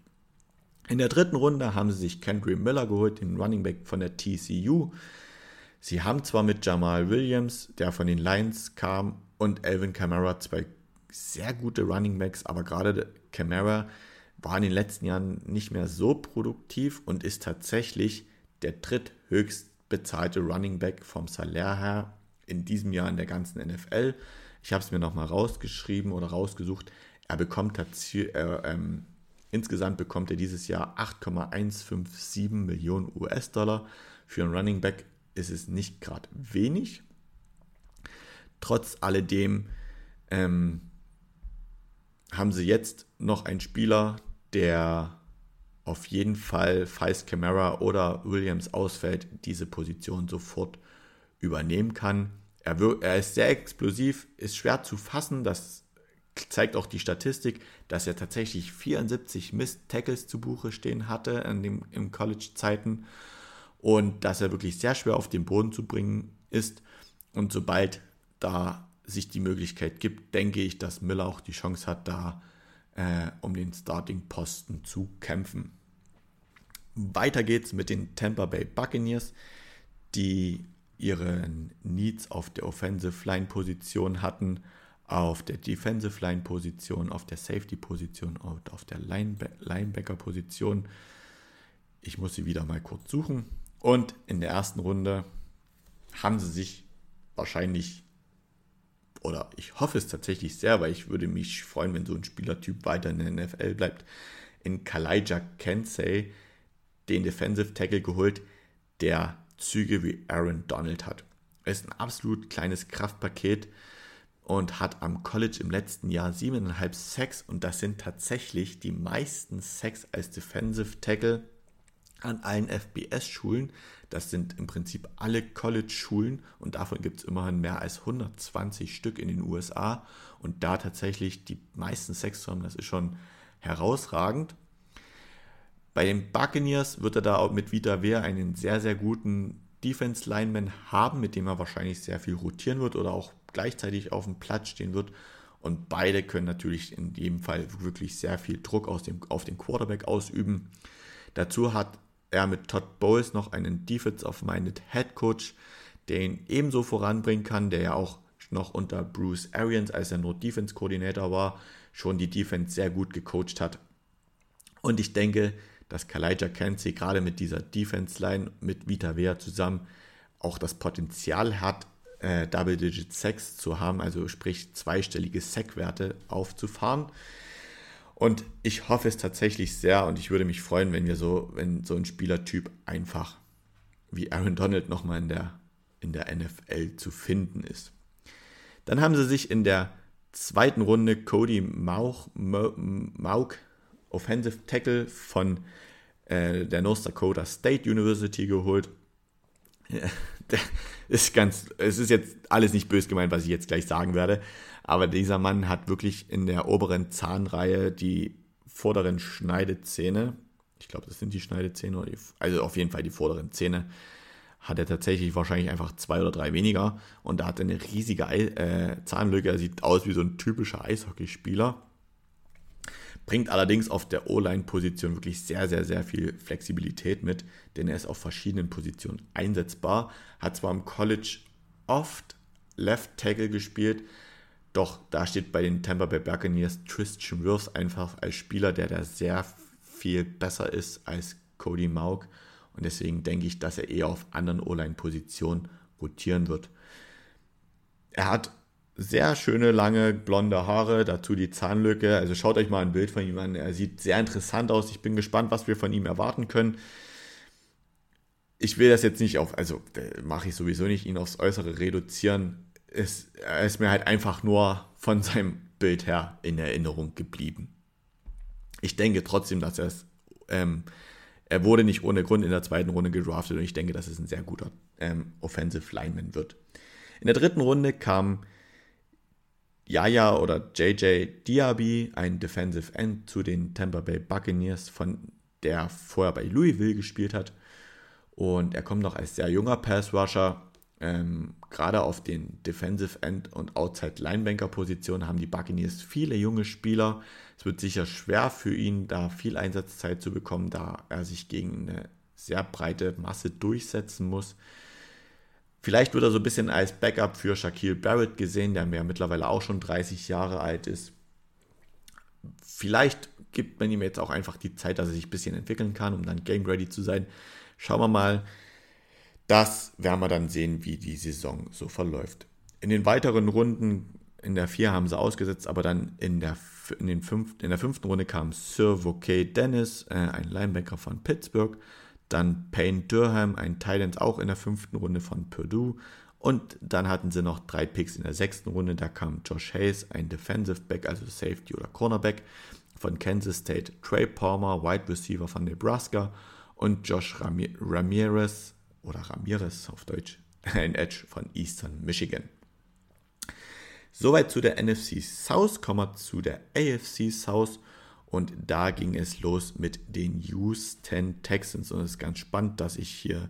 In der dritten Runde haben sie sich Kendry Miller geholt, den Running Back von der TCU. Sie haben zwar mit Jamal Williams, der von den Lions kam, und Alvin Kamara zwei sehr gute Running Backs, aber gerade Kamara war in den letzten Jahren nicht mehr so produktiv und ist tatsächlich der dritthöchst bezahlte Running Back vom Salär her in diesem Jahr in der ganzen NFL. Ich habe es mir nochmal rausgeschrieben oder rausgesucht. Er bekommt äh, ähm, Insgesamt bekommt er dieses Jahr 8,157 Millionen US-Dollar. Für einen Running Back ist es nicht gerade wenig. Trotz alledem ähm, haben sie jetzt noch einen Spieler, der auf jeden Fall, falls Camara oder Williams ausfällt, diese Position sofort übernehmen kann. Er, er ist sehr explosiv, ist schwer zu fassen, das zeigt auch die Statistik, dass er tatsächlich 74 Mist-Tackles zu Buche stehen hatte in dem, im College-Zeiten und dass er wirklich sehr schwer auf den Boden zu bringen ist. Und sobald da sich die Möglichkeit gibt, denke ich, dass Miller auch die Chance hat, da äh, um den Starting-Posten zu kämpfen. Weiter geht's mit den Tampa Bay Buccaneers, die ihre Needs auf der Offensive Line Position hatten auf der Defensive Line Position, auf der Safety Position und auf der Lineback Linebacker Position. Ich muss sie wieder mal kurz suchen. Und in der ersten Runde haben sie sich wahrscheinlich, oder ich hoffe es tatsächlich sehr, weil ich würde mich freuen, wenn so ein Spielertyp weiter in der NFL bleibt, in Kalijah Kensey den Defensive Tackle geholt, der Züge wie Aaron Donald hat. Er ist ein absolut kleines Kraftpaket, und hat am College im letzten Jahr 7,5 Sacks und das sind tatsächlich die meisten Sacks als Defensive Tackle an allen FBS-Schulen. Das sind im Prinzip alle College-Schulen und davon gibt es immerhin mehr als 120 Stück in den USA. Und da tatsächlich die meisten Sacks zu haben, das ist schon herausragend. Bei den Buccaneers wird er da auch mit Vita Wehr einen sehr, sehr guten Defense-Lineman haben, mit dem er wahrscheinlich sehr viel rotieren wird oder auch gleichzeitig auf dem Platz stehen wird. Und beide können natürlich in jedem Fall wirklich sehr viel Druck dem, auf den Quarterback ausüben. Dazu hat er mit Todd Bowles noch einen Defensive-Minded Head Coach, der ihn ebenso voranbringen kann, der ja auch noch unter Bruce Arians, als er nur Defense-Koordinator war, schon die Defense sehr gut gecoacht hat. Und ich denke, dass Kalijah Kenzie gerade mit dieser Defense-Line mit Vita Vea zusammen auch das Potenzial hat, äh, Double-Digit Sacks zu haben, also sprich zweistellige Sack-Werte aufzufahren. Und ich hoffe es tatsächlich sehr und ich würde mich freuen, wenn wir so, wenn so ein Spielertyp einfach wie Aaron Donald nochmal in der, in der NFL zu finden ist. Dann haben sie sich in der zweiten Runde Cody Mauch, Mauk, Offensive Tackle von äh, der North Dakota State University geholt. ist ganz, es ist jetzt alles nicht bös gemeint, was ich jetzt gleich sagen werde, aber dieser Mann hat wirklich in der oberen Zahnreihe die vorderen Schneidezähne, ich glaube, das sind die Schneidezähne, also auf jeden Fall die vorderen Zähne, hat er tatsächlich wahrscheinlich einfach zwei oder drei weniger. Und da hat er eine riesige äh, Zahnlücke, er sieht aus wie so ein typischer Eishockeyspieler. Bringt allerdings auf der O-Line-Position wirklich sehr, sehr, sehr viel Flexibilität mit, denn er ist auf verschiedenen Positionen einsetzbar. Hat zwar im College oft Left Tackle gespielt, doch da steht bei den Tampa Bay Buccaneers Christian Wirfs einfach als Spieler, der da sehr viel besser ist als Cody Mauk. Und deswegen denke ich, dass er eher auf anderen O-Line-Positionen rotieren wird. Er hat sehr schöne, lange, blonde Haare, dazu die Zahnlücke. Also schaut euch mal ein Bild von ihm an. Er sieht sehr interessant aus. Ich bin gespannt, was wir von ihm erwarten können. Ich will das jetzt nicht auf, also mache ich sowieso nicht, ihn aufs Äußere reduzieren. Es, er ist mir halt einfach nur von seinem Bild her in Erinnerung geblieben. Ich denke trotzdem, dass er es ähm, er wurde nicht ohne Grund in der zweiten Runde gedraftet und ich denke, dass es ein sehr guter ähm, Offensive Lineman wird. In der dritten Runde kam Yaya oder JJ Diaby, ein Defensive End zu den Tampa Bay Buccaneers, von der vorher bei Louisville gespielt hat. Und er kommt noch als sehr junger Pass Rusher. Ähm, gerade auf den Defensive End und Outside Linebanker Positionen haben die Buccaneers viele junge Spieler. Es wird sicher schwer für ihn, da viel Einsatzzeit zu bekommen, da er sich gegen eine sehr breite Masse durchsetzen muss. Vielleicht wird er so ein bisschen als Backup für Shaquille Barrett gesehen, der ja mittlerweile auch schon 30 Jahre alt ist. Vielleicht gibt man ihm jetzt auch einfach die Zeit, dass er sich ein bisschen entwickeln kann, um dann game ready zu sein. Schauen wir mal. Das werden wir dann sehen, wie die Saison so verläuft. In den weiteren Runden, in der 4 haben sie ausgesetzt, aber dann in der, in den fünf, in der fünften Runde kam Sir Vokay Dennis, äh, ein Linebacker von Pittsburgh. Dann Payne Durham, ein Thailand auch in der fünften Runde von Purdue. Und dann hatten sie noch drei Picks in der sechsten Runde. Da kam Josh Hayes, ein Defensive Back, also Safety oder Cornerback von Kansas State. Trey Palmer, Wide Receiver von Nebraska. Und Josh Ramirez, oder Ramirez auf Deutsch, ein Edge von Eastern Michigan. Soweit zu der NFC South, kommen wir zu der AFC South. Und da ging es los mit den Houston Texans. Und es ist ganz spannend, dass ich hier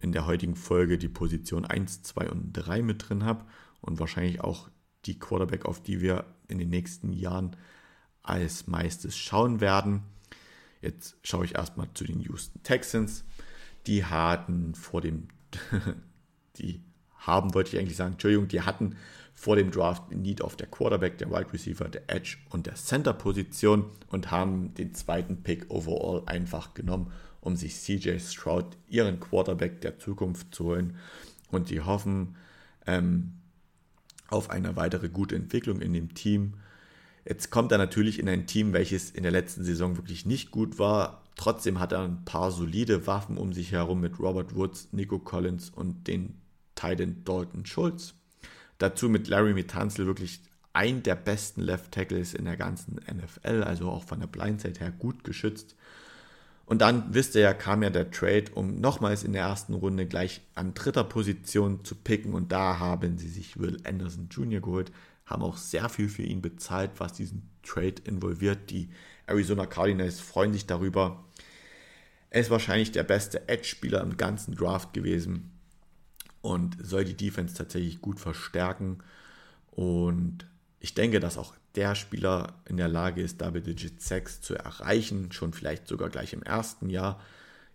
in der heutigen Folge die Position 1, 2 und 3 mit drin habe. Und wahrscheinlich auch die Quarterback, auf die wir in den nächsten Jahren als meistes schauen werden. Jetzt schaue ich erstmal zu den Houston Texans. Die hatten vor dem, die haben, wollte ich eigentlich sagen, Entschuldigung, die hatten vor dem Draft Need auf der Quarterback, der Wide Receiver, der Edge und der Center-Position und haben den zweiten Pick overall einfach genommen, um sich CJ Stroud, ihren Quarterback der Zukunft zu holen. Und die hoffen ähm, auf eine weitere gute Entwicklung in dem Team. Jetzt kommt er natürlich in ein Team, welches in der letzten Saison wirklich nicht gut war. Trotzdem hat er ein paar solide Waffen um sich herum mit Robert Woods, Nico Collins und den Titan Dalton Schultz. Dazu mit Larry Mitanzel wirklich ein der besten Left Tackles in der ganzen NFL, also auch von der Blindside her gut geschützt. Und dann, wisst ihr ja, kam ja der Trade, um nochmals in der ersten Runde gleich an dritter Position zu picken. Und da haben sie sich Will Anderson Jr. geholt, haben auch sehr viel für ihn bezahlt, was diesen Trade involviert. Die Arizona Cardinals freuen sich darüber. Er ist wahrscheinlich der beste Edge-Spieler im ganzen Draft gewesen und soll die Defense tatsächlich gut verstärken. Und ich denke, dass auch der Spieler in der Lage ist, Double-Digit Sacks zu erreichen, schon vielleicht sogar gleich im ersten Jahr.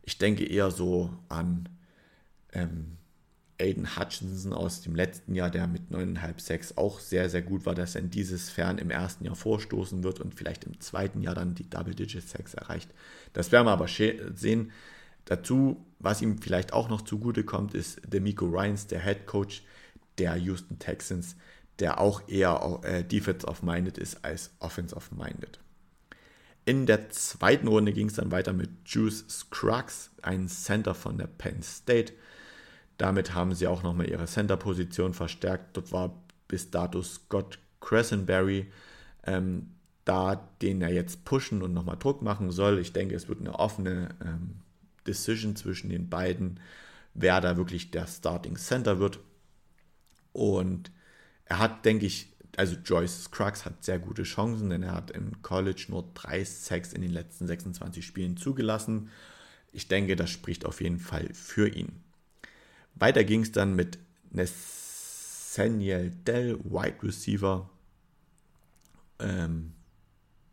Ich denke eher so an ähm, Aiden Hutchinson aus dem letzten Jahr, der mit 9,5 Sacks auch sehr, sehr gut war, dass er in dieses Fern im ersten Jahr vorstoßen wird und vielleicht im zweiten Jahr dann die Double-Digit Sacks erreicht. Das werden wir aber sehen. Dazu, was ihm vielleicht auch noch zugute kommt, ist Demico Ryans, der Head Coach der Houston Texans, der auch eher äh, defensive-minded ist als offensive-minded. In der zweiten Runde ging es dann weiter mit Juice Scruggs, ein Center von der Penn State. Damit haben sie auch nochmal ihre Center-Position verstärkt. Dort war bis dato Scott Cressenberry, ähm, da den er jetzt pushen und nochmal Druck machen soll. Ich denke, es wird eine offene ähm, Decision zwischen den beiden, wer da wirklich der Starting Center wird. Und er hat, denke ich, also Joyce Scruggs hat sehr gute Chancen, denn er hat im College nur drei Sacks in den letzten 26 Spielen zugelassen. Ich denke, das spricht auf jeden Fall für ihn. Weiter ging es dann mit Nathaniel Dell, Wide Receiver. Ähm,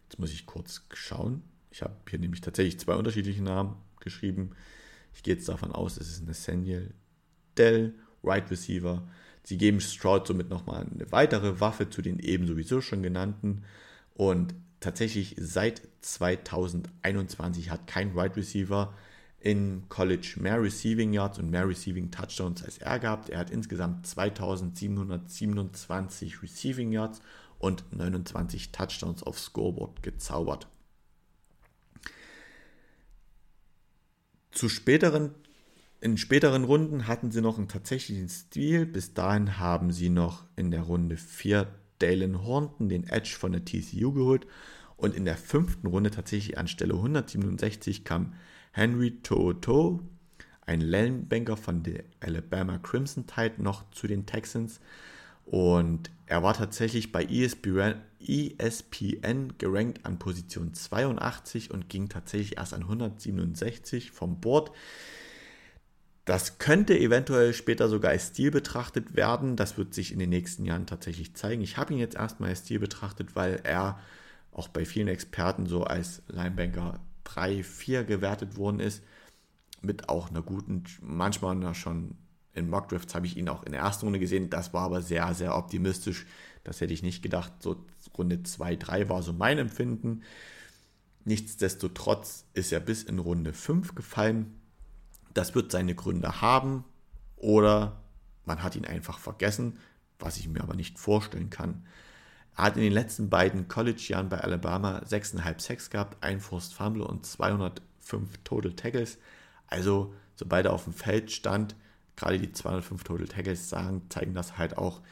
jetzt muss ich kurz schauen. Ich habe hier nämlich tatsächlich zwei unterschiedliche Namen geschrieben. Ich gehe jetzt davon aus, es ist Nathaniel Dell, Right Receiver. Sie geben Stroud somit nochmal eine weitere Waffe zu den eben sowieso schon genannten. Und tatsächlich seit 2021 hat kein Right Receiver in College mehr Receiving Yards und mehr Receiving Touchdowns als er gehabt. Er hat insgesamt 2727 Receiving Yards und 29 Touchdowns aufs Scoreboard gezaubert. Zu späteren, in späteren Runden hatten sie noch einen tatsächlichen Stil. Bis dahin haben sie noch in der Runde 4 Dalen Hornton, den Edge von der TCU, geholt. Und in der fünften Runde tatsächlich anstelle 167 kam Henry Toto, ein Linebanker von der Alabama Crimson Tide, noch zu den Texans. Und er war tatsächlich bei ESPN, ESPN gerankt an Position 82 und ging tatsächlich erst an 167 vom Board. Das könnte eventuell später sogar als Stil betrachtet werden. Das wird sich in den nächsten Jahren tatsächlich zeigen. Ich habe ihn jetzt erstmal als Stil betrachtet, weil er auch bei vielen Experten so als Linebanker 3, 4 gewertet worden ist. Mit auch einer guten, manchmal schon in Mockdrafts habe ich ihn auch in der ersten Runde gesehen. Das war aber sehr, sehr optimistisch. Das hätte ich nicht gedacht. So Runde 2, 3 war so mein Empfinden. Nichtsdestotrotz ist er bis in Runde 5 gefallen das wird seine Gründe haben oder man hat ihn einfach vergessen, was ich mir aber nicht vorstellen kann. Er hat in den letzten beiden College-Jahren bei Alabama 6,5 Sex gehabt, ein Forced Fumble und 205 Total Tackles. Also, sobald er auf dem Feld stand, gerade die 205 Total Tackles sagen, zeigen das halt auch,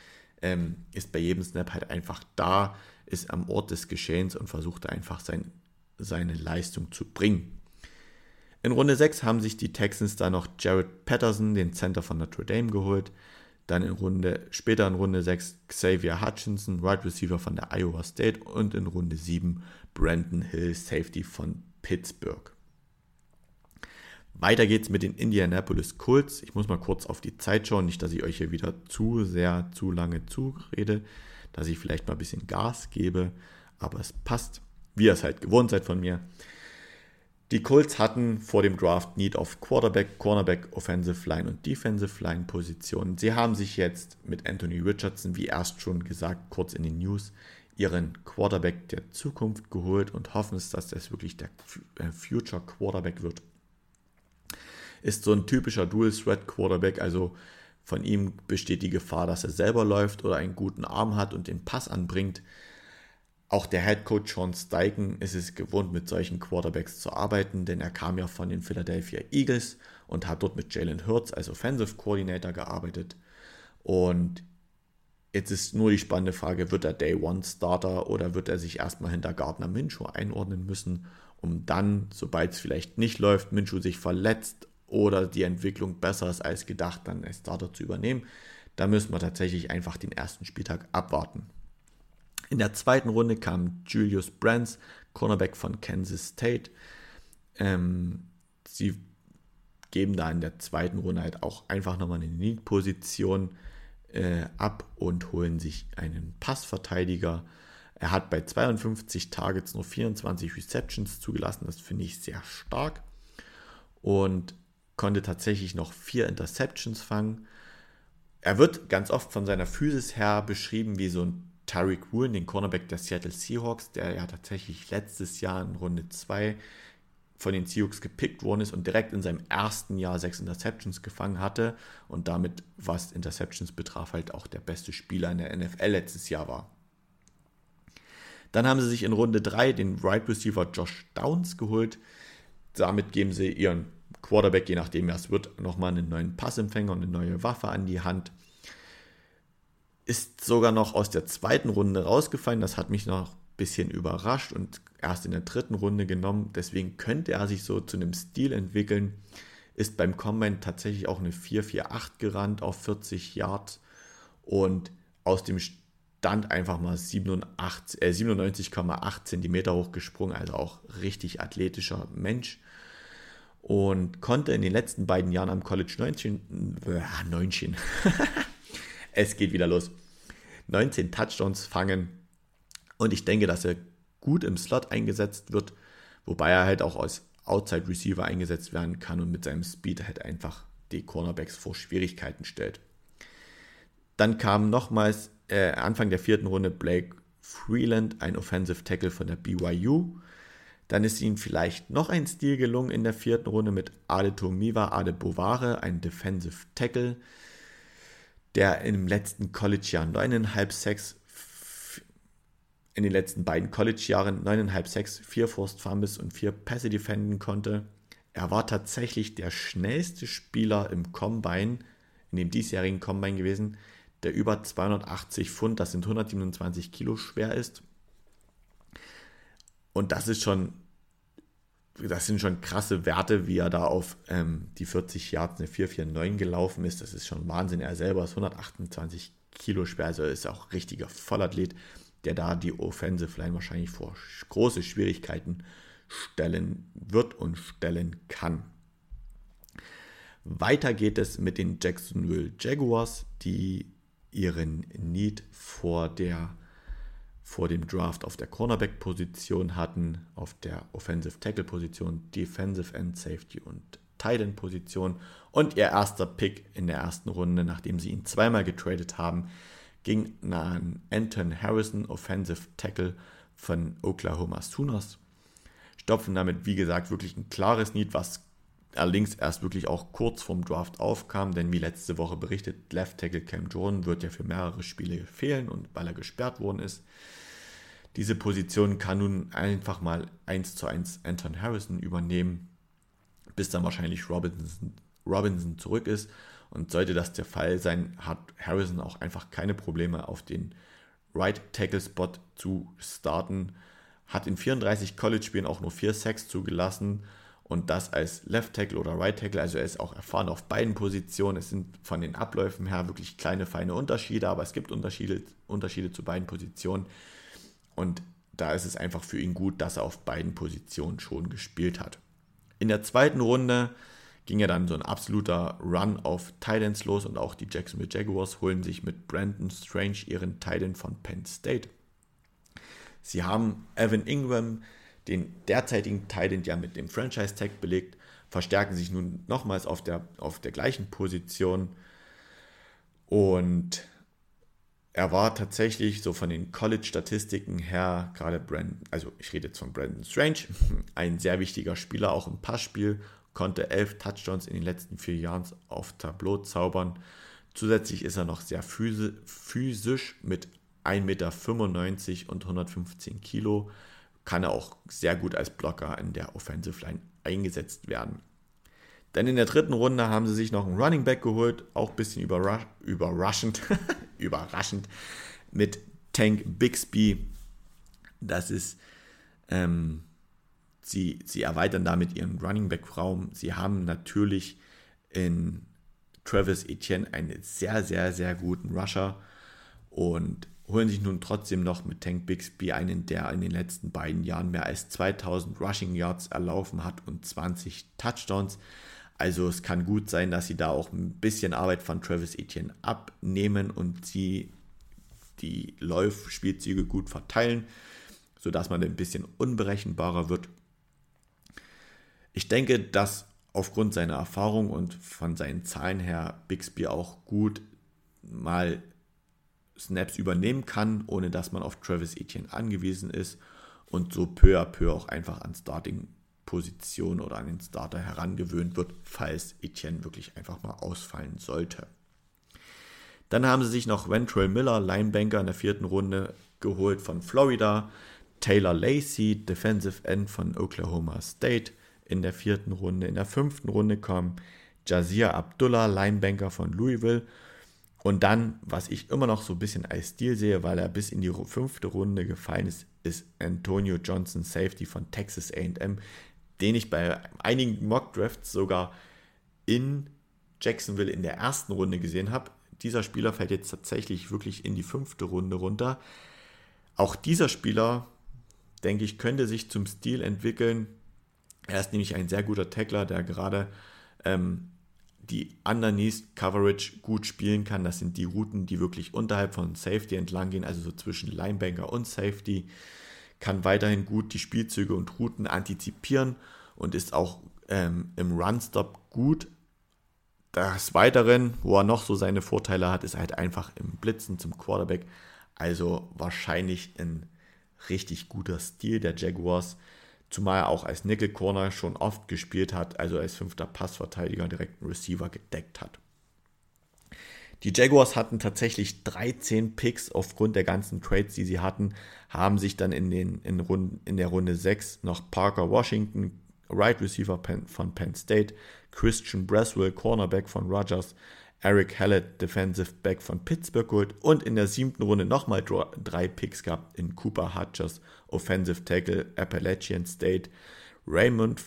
ähm, ist bei jedem Snap halt einfach da, ist am Ort des Geschehens und versucht einfach sein, seine Leistung zu bringen. In Runde 6 haben sich die Texans da noch Jared Patterson, den Center von Notre Dame, geholt. Dann in Runde, später in Runde 6 Xavier Hutchinson, Wide right Receiver von der Iowa State. Und in Runde 7 Brandon Hill, Safety von Pittsburgh. Weiter geht's mit den Indianapolis Colts. Ich muss mal kurz auf die Zeit schauen, nicht, dass ich euch hier wieder zu sehr, zu lange zurede, dass ich vielleicht mal ein bisschen Gas gebe, aber es passt, wie ihr es halt gewohnt seid von mir. Die Colts hatten vor dem Draft Need auf Quarterback, Cornerback, Offensive Line und Defensive Line Positionen. Sie haben sich jetzt mit Anthony Richardson, wie erst schon gesagt, kurz in den News, ihren Quarterback der Zukunft geholt und hoffen es, dass das wirklich der äh, Future Quarterback wird. Ist so ein typischer Dual Threat Quarterback, also von ihm besteht die Gefahr, dass er selber läuft oder einen guten Arm hat und den Pass anbringt. Auch der Head Coach Sean Steichen ist es gewohnt, mit solchen Quarterbacks zu arbeiten, denn er kam ja von den Philadelphia Eagles und hat dort mit Jalen Hurts als Offensive Coordinator gearbeitet. Und jetzt ist nur die spannende Frage, wird er Day One Starter oder wird er sich erstmal hinter Gardner Minshew einordnen müssen, um dann, sobald es vielleicht nicht läuft, Minshew sich verletzt oder die Entwicklung besser ist als gedacht, dann als Starter zu übernehmen. Da müssen wir tatsächlich einfach den ersten Spieltag abwarten. In der zweiten Runde kam Julius Brands, Cornerback von Kansas State. Ähm, sie geben da in der zweiten Runde halt auch einfach nochmal eine Need-Position äh, ab und holen sich einen Passverteidiger. Er hat bei 52 Targets nur 24 Receptions zugelassen. Das finde ich sehr stark. Und konnte tatsächlich noch vier Interceptions fangen. Er wird ganz oft von seiner Physis her beschrieben wie so ein Tyreek Woolen, den Cornerback der Seattle Seahawks, der ja tatsächlich letztes Jahr in Runde 2 von den Seahawks gepickt worden ist und direkt in seinem ersten Jahr sechs Interceptions gefangen hatte und damit, was Interceptions betraf, halt auch der beste Spieler in der NFL letztes Jahr war. Dann haben sie sich in Runde 3 den Right Receiver Josh Downs geholt. Damit geben sie ihren Quarterback, je nachdem wer es wird, nochmal einen neuen Passempfänger und eine neue Waffe an die Hand ist sogar noch aus der zweiten Runde rausgefallen. Das hat mich noch ein bisschen überrascht und erst in der dritten Runde genommen. Deswegen könnte er sich so zu einem Stil entwickeln. Ist beim Combine tatsächlich auch eine 4-4-8 gerannt auf 40 Yards und aus dem Stand einfach mal 97,8 äh, 97 cm hochgesprungen, also auch richtig athletischer Mensch. Und konnte in den letzten beiden Jahren am College 19, äh, 19 es geht wieder los. 19 Touchdowns fangen und ich denke, dass er gut im Slot eingesetzt wird, wobei er halt auch als Outside Receiver eingesetzt werden kann und mit seinem Speed halt einfach die Cornerbacks vor Schwierigkeiten stellt. Dann kam nochmals äh, Anfang der vierten Runde Blake Freeland, ein Offensive Tackle von der BYU. Dann ist ihnen vielleicht noch ein Stil gelungen in der vierten Runde mit Adetomiwa Adebovare, ein Defensive Tackle der im letzten College-Jahr 9,5 Sacks, in den letzten beiden College-Jahren 9,5 Sacks, 4 Forced Fumbles und 4 Pässe defenden konnte. Er war tatsächlich der schnellste Spieler im Combine, in dem diesjährigen Combine gewesen, der über 280 Pfund, das sind 127 Kilo schwer ist. Und das ist schon das sind schon krasse Werte, wie er da auf ähm, die 40 Yards eine 449 gelaufen ist. Das ist schon Wahnsinn. Er selber ist 128 Kilo schwer, also ist auch richtiger Vollathlet, der da die Offensive Line wahrscheinlich vor große Schwierigkeiten stellen wird und stellen kann. Weiter geht es mit den Jacksonville Jaguars, die ihren Need vor, der, vor dem Draft auf der Cornerback-Position hatten, auf der Offensive Tackle-Position, Defensive End Safety und Tight End-Position. Und ihr erster Pick in der ersten Runde, nachdem sie ihn zweimal getradet haben, ging an Anton Harrison, Offensive Tackle von Oklahoma Sooners. Stopfen damit, wie gesagt, wirklich ein klares Need, was allerdings erst wirklich auch kurz vorm Draft aufkam, denn wie letzte Woche berichtet, Left Tackle Cam Jordan wird ja für mehrere Spiele fehlen und weil er gesperrt worden ist. Diese Position kann nun einfach mal 1 zu 1 Anton Harrison übernehmen, bis dann wahrscheinlich Robinson, Robinson zurück ist. Und sollte das der Fall sein, hat Harrison auch einfach keine Probleme auf den Right Tackle Spot zu starten. Hat in 34 College-Spielen auch nur 4 Sacks zugelassen und das als Left Tackle oder Right Tackle, also er ist auch erfahren auf beiden Positionen. Es sind von den Abläufen her wirklich kleine, feine Unterschiede, aber es gibt Unterschiede, Unterschiede zu beiden Positionen. Und da ist es einfach für ihn gut, dass er auf beiden Positionen schon gespielt hat. In der zweiten Runde ging ja dann so ein absoluter Run auf Titans los und auch die Jacksonville Jaguars holen sich mit Brandon Strange ihren Titan von Penn State. Sie haben Evan Ingram, den derzeitigen Titan ja mit dem Franchise-Tag belegt, verstärken sich nun nochmals auf der, auf der gleichen Position. Und er war tatsächlich so von den College-Statistiken her, gerade Brandon, also ich rede jetzt von Brandon Strange, ein sehr wichtiger Spieler, auch im Passspiel, konnte elf Touchdowns in den letzten vier Jahren auf Tableau zaubern. Zusätzlich ist er noch sehr physisch mit 1,95 Meter und 115 Kilo kann er auch sehr gut als Blocker in der Offensive Line eingesetzt werden. Dann in der dritten Runde haben sie sich noch einen Running Back geholt, auch ein bisschen überrasch überraschend, überraschend, mit Tank Bixby. Das ist, ähm, sie, sie erweitern damit ihren Running Back Raum. Sie haben natürlich in Travis Etienne einen sehr, sehr, sehr guten Rusher und holen sich nun trotzdem noch mit Tank Bixby einen, der in den letzten beiden Jahren mehr als 2000 Rushing Yards erlaufen hat und 20 Touchdowns. Also es kann gut sein, dass sie da auch ein bisschen Arbeit von Travis Etienne abnehmen und sie die Laufspielzüge gut verteilen, sodass man ein bisschen unberechenbarer wird. Ich denke, dass aufgrund seiner Erfahrung und von seinen Zahlen her Bixby auch gut mal Snaps übernehmen kann, ohne dass man auf Travis Etienne angewiesen ist und so peu à peu auch einfach an Starting-Position oder an den Starter herangewöhnt wird, falls Etienne wirklich einfach mal ausfallen sollte. Dann haben sie sich noch Ventrell Miller, Linebanker in der vierten Runde, geholt von Florida. Taylor Lacey, Defensive End von Oklahoma State in der vierten Runde. In der fünften Runde kam Jazir Abdullah, Linebanker von Louisville. Und dann, was ich immer noch so ein bisschen als Stil sehe, weil er bis in die fünfte Runde gefallen ist, ist Antonio Johnson Safety von Texas AM, den ich bei einigen Mock Drafts sogar in Jacksonville in der ersten Runde gesehen habe. Dieser Spieler fällt jetzt tatsächlich wirklich in die fünfte Runde runter. Auch dieser Spieler, denke ich, könnte sich zum Stil entwickeln. Er ist nämlich ein sehr guter Tackler, der gerade ähm, die Underneath Coverage gut spielen kann. Das sind die Routen, die wirklich unterhalb von Safety entlang gehen, also so zwischen Linebanker und Safety. Kann weiterhin gut die Spielzüge und Routen antizipieren und ist auch ähm, im Run-Stop gut. Des Weiteren, wo er noch so seine Vorteile hat, ist halt einfach im Blitzen zum Quarterback. Also wahrscheinlich ein richtig guter Stil der Jaguars zumal er auch als Nickel Corner schon oft gespielt hat, also als fünfter Passverteidiger direkt einen Receiver gedeckt hat. Die Jaguars hatten tatsächlich 13 Picks aufgrund der ganzen Trades, die sie hatten, haben sich dann in, den, in, Runde, in der Runde 6 noch Parker Washington, Right Receiver von Penn State, Christian Braswell, Cornerback von Rogers, Eric Hallett, Defensive Back von Pittsburgh geholt und in der siebten Runde nochmal drei Picks gehabt in Cooper Hutchers, Offensive Tackle, Appalachian State, Raymond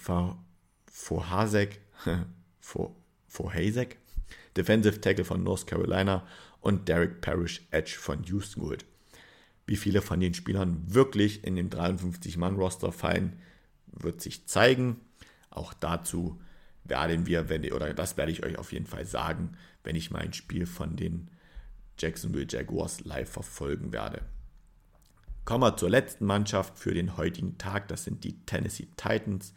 Vorhasek, Vorhasek, Defensive Tackle von North Carolina und Derek Parrish, Edge von Houston geholt. Wie viele von den Spielern wirklich in dem 53-Mann-Roster fallen, wird sich zeigen. Auch dazu werden wir, wenn, oder das werde ich euch auf jeden Fall sagen, wenn ich mein Spiel von den Jacksonville Jaguars live verfolgen werde. Kommen wir zur letzten Mannschaft für den heutigen Tag. Das sind die Tennessee Titans.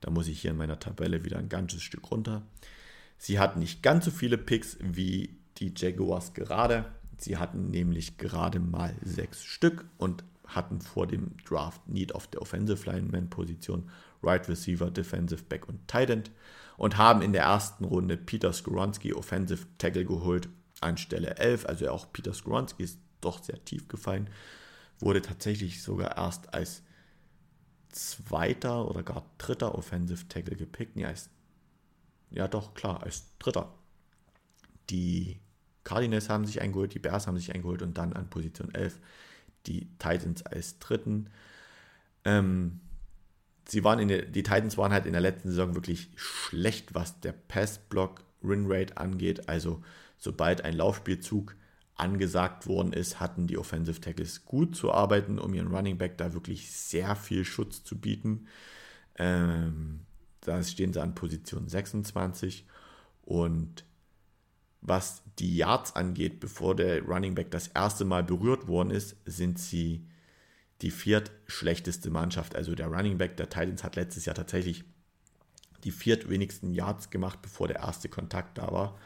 Da muss ich hier in meiner Tabelle wieder ein ganzes Stück runter. Sie hatten nicht ganz so viele Picks wie die Jaguars gerade. Sie hatten nämlich gerade mal sechs Stück und hatten vor dem Draft Need auf der Offensive Lineman Position, Right Receiver, Defensive Back und Tight End und haben in der ersten Runde Peter Skoronski Offensive Tackle geholt an Stelle 11. Also auch Peter Skoronski ist doch sehr tief gefallen. Wurde tatsächlich sogar erst als zweiter oder gar dritter Offensive Tackle gepickt. Nee, als, ja doch, klar, als dritter. Die Cardinals haben sich eingeholt, die Bears haben sich eingeholt und dann an Position 11 die Titans als dritten. Ähm, sie waren in der, die Titans waren halt in der letzten Saison wirklich schlecht, was der Pass-Block-Win-Rate angeht. Also sobald ein Laufspielzug angesagt worden ist, hatten die Offensive Tackles gut zu arbeiten, um ihren Running Back da wirklich sehr viel Schutz zu bieten. Ähm, da stehen sie an Position 26 und was die Yards angeht, bevor der Running Back das erste Mal berührt worden ist, sind sie die viertschlechteste Mannschaft. Also der Running Back der Titans hat letztes Jahr tatsächlich die viertwenigsten Yards gemacht, bevor der erste Kontakt da war.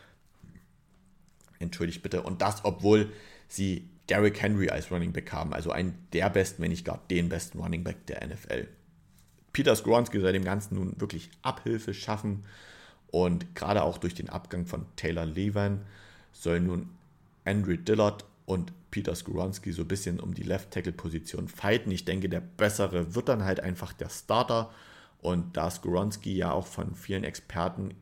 Entschuldigt bitte. Und das, obwohl sie Derrick Henry als Running Back haben. Also einen der besten, wenn nicht gar den besten Running Back der NFL. Peter Skronski soll dem Ganzen nun wirklich Abhilfe schaffen. Und gerade auch durch den Abgang von Taylor Levan soll nun Andrew Dillard und Peter Skoronski so ein bisschen um die Left-Tackle-Position fighten. Ich denke, der bessere wird dann halt einfach der Starter. Und da Skoronski ja auch von vielen Experten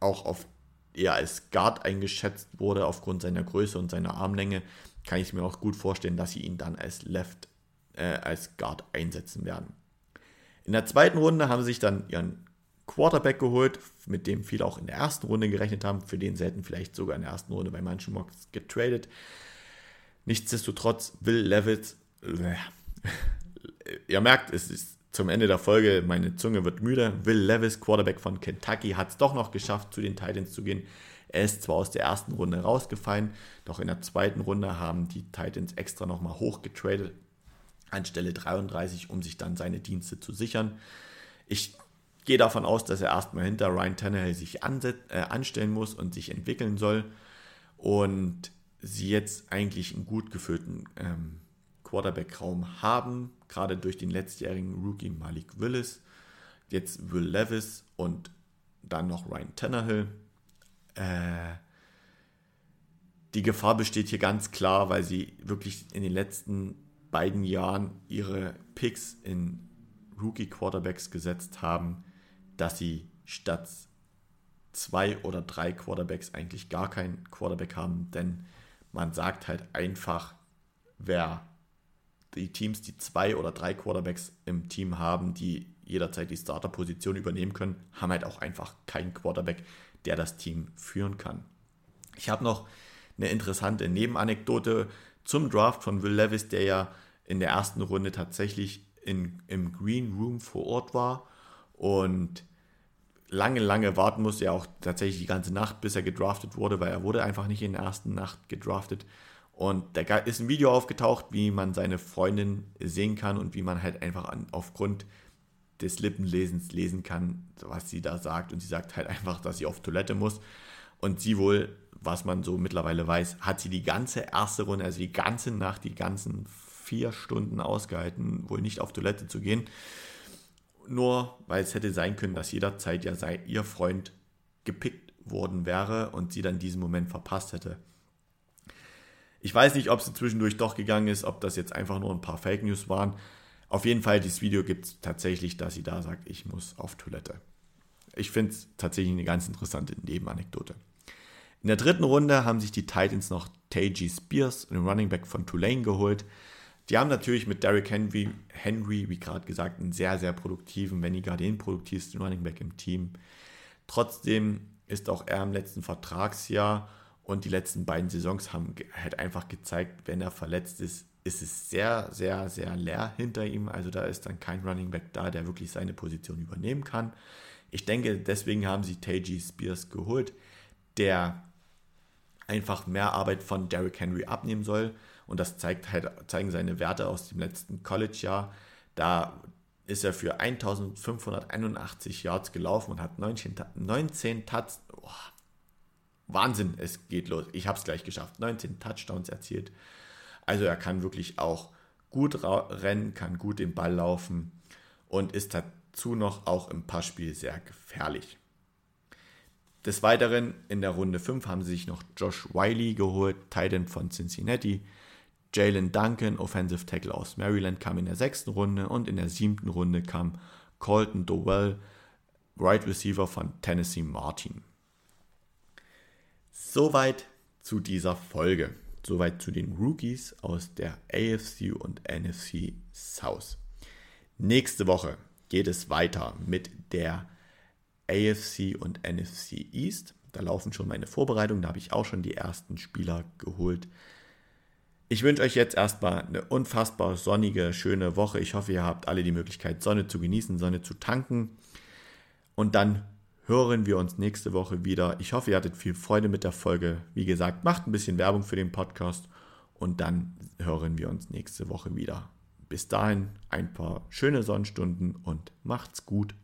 auch auf eher als Guard eingeschätzt wurde aufgrund seiner Größe und seiner Armlänge, kann ich mir auch gut vorstellen, dass sie ihn dann als Left, äh, als Guard einsetzen werden. In der zweiten Runde haben sie sich dann ihren Quarterback geholt, mit dem viele auch in der ersten Runde gerechnet haben, für den selten vielleicht sogar in der ersten Runde bei manchen Mocks getradet. Nichtsdestotrotz Will Levitt, äh, ihr merkt, es ist zum Ende der Folge, meine Zunge wird müde. Will Levis, Quarterback von Kentucky, hat es doch noch geschafft, zu den Titans zu gehen. Er ist zwar aus der ersten Runde rausgefallen, doch in der zweiten Runde haben die Titans extra nochmal hochgetradet an Stelle 33, um sich dann seine Dienste zu sichern. Ich gehe davon aus, dass er erstmal hinter Ryan Tannehill sich äh, anstellen muss und sich entwickeln soll und sie jetzt eigentlich einen gut gefüllten ähm, Quarterback-Raum haben, gerade durch den letztjährigen Rookie Malik Willis, jetzt Will Levis und dann noch Ryan Tannehill. Äh, die Gefahr besteht hier ganz klar, weil sie wirklich in den letzten beiden Jahren ihre Picks in Rookie-Quarterbacks gesetzt haben, dass sie statt zwei oder drei Quarterbacks eigentlich gar keinen Quarterback haben, denn man sagt halt einfach, wer die Teams, die zwei oder drei Quarterbacks im Team haben, die jederzeit die Starterposition übernehmen können, haben halt auch einfach keinen Quarterback, der das Team führen kann. Ich habe noch eine interessante Nebenanekdote zum Draft von Will Levis, der ja in der ersten Runde tatsächlich in, im Green Room vor Ort war und lange, lange warten musste, ja auch tatsächlich die ganze Nacht, bis er gedraftet wurde, weil er wurde einfach nicht in der ersten Nacht gedraftet. Und da ist ein Video aufgetaucht, wie man seine Freundin sehen kann und wie man halt einfach an, aufgrund des Lippenlesens lesen kann, was sie da sagt. Und sie sagt halt einfach, dass sie auf Toilette muss. Und sie wohl, was man so mittlerweile weiß, hat sie die ganze erste Runde, also die ganze Nacht, die ganzen vier Stunden ausgehalten, wohl nicht auf Toilette zu gehen nur weil es hätte sein können, dass jederzeit ja sei, ihr Freund gepickt worden wäre und sie dann diesen Moment verpasst hätte. Ich weiß nicht, ob sie zwischendurch doch gegangen ist, ob das jetzt einfach nur ein paar Fake News waren. Auf jeden Fall, dieses Video gibt es tatsächlich, dass sie da sagt, ich muss auf Toilette. Ich finde es tatsächlich eine ganz interessante Nebenanekdote. In der dritten Runde haben sich die Titans noch Taji Spears, den Running Back von Tulane, geholt. Die haben natürlich mit Derrick Henry, Henry wie gerade gesagt, einen sehr, sehr produktiven, wenn nicht gerade den produktivsten Running Back im Team. Trotzdem ist auch er im letzten Vertragsjahr und die letzten beiden Saisons haben halt einfach gezeigt, wenn er verletzt ist, ist es sehr, sehr, sehr leer hinter ihm. Also da ist dann kein Running Back da, der wirklich seine Position übernehmen kann. Ich denke, deswegen haben sie Taji Spears geholt, der einfach mehr Arbeit von Derrick Henry abnehmen soll. Und das zeigt halt, zeigen seine Werte aus dem letzten College-Jahr. Da ist er für 1581 Yards gelaufen und hat 19, 19 Touchdowns. Oh, Wahnsinn, es geht los. Ich habe es gleich geschafft. 19 Touchdowns erzielt. Also er kann wirklich auch gut rennen, kann gut den Ball laufen und ist dazu noch auch im Passspiel sehr gefährlich. Des Weiteren in der Runde 5 haben sie sich noch Josh Wiley geholt, Titan von Cincinnati. Jalen Duncan, Offensive Tackle aus Maryland, kam in der sechsten Runde und in der siebten Runde kam Colton Dowell, Right Receiver von Tennessee Martin. Soweit zu dieser Folge. Soweit zu den Rookies aus der AFC und NFC South. Nächste Woche geht es weiter mit der AFC und NFC East. Da laufen schon meine Vorbereitungen, da habe ich auch schon die ersten Spieler geholt. Ich wünsche euch jetzt erstmal eine unfassbar sonnige, schöne Woche. Ich hoffe, ihr habt alle die Möglichkeit, Sonne zu genießen, Sonne zu tanken. Und dann hören wir uns nächste Woche wieder. Ich hoffe, ihr hattet viel Freude mit der Folge. Wie gesagt, macht ein bisschen Werbung für den Podcast und dann hören wir uns nächste Woche wieder. Bis dahin ein paar schöne Sonnenstunden und macht's gut.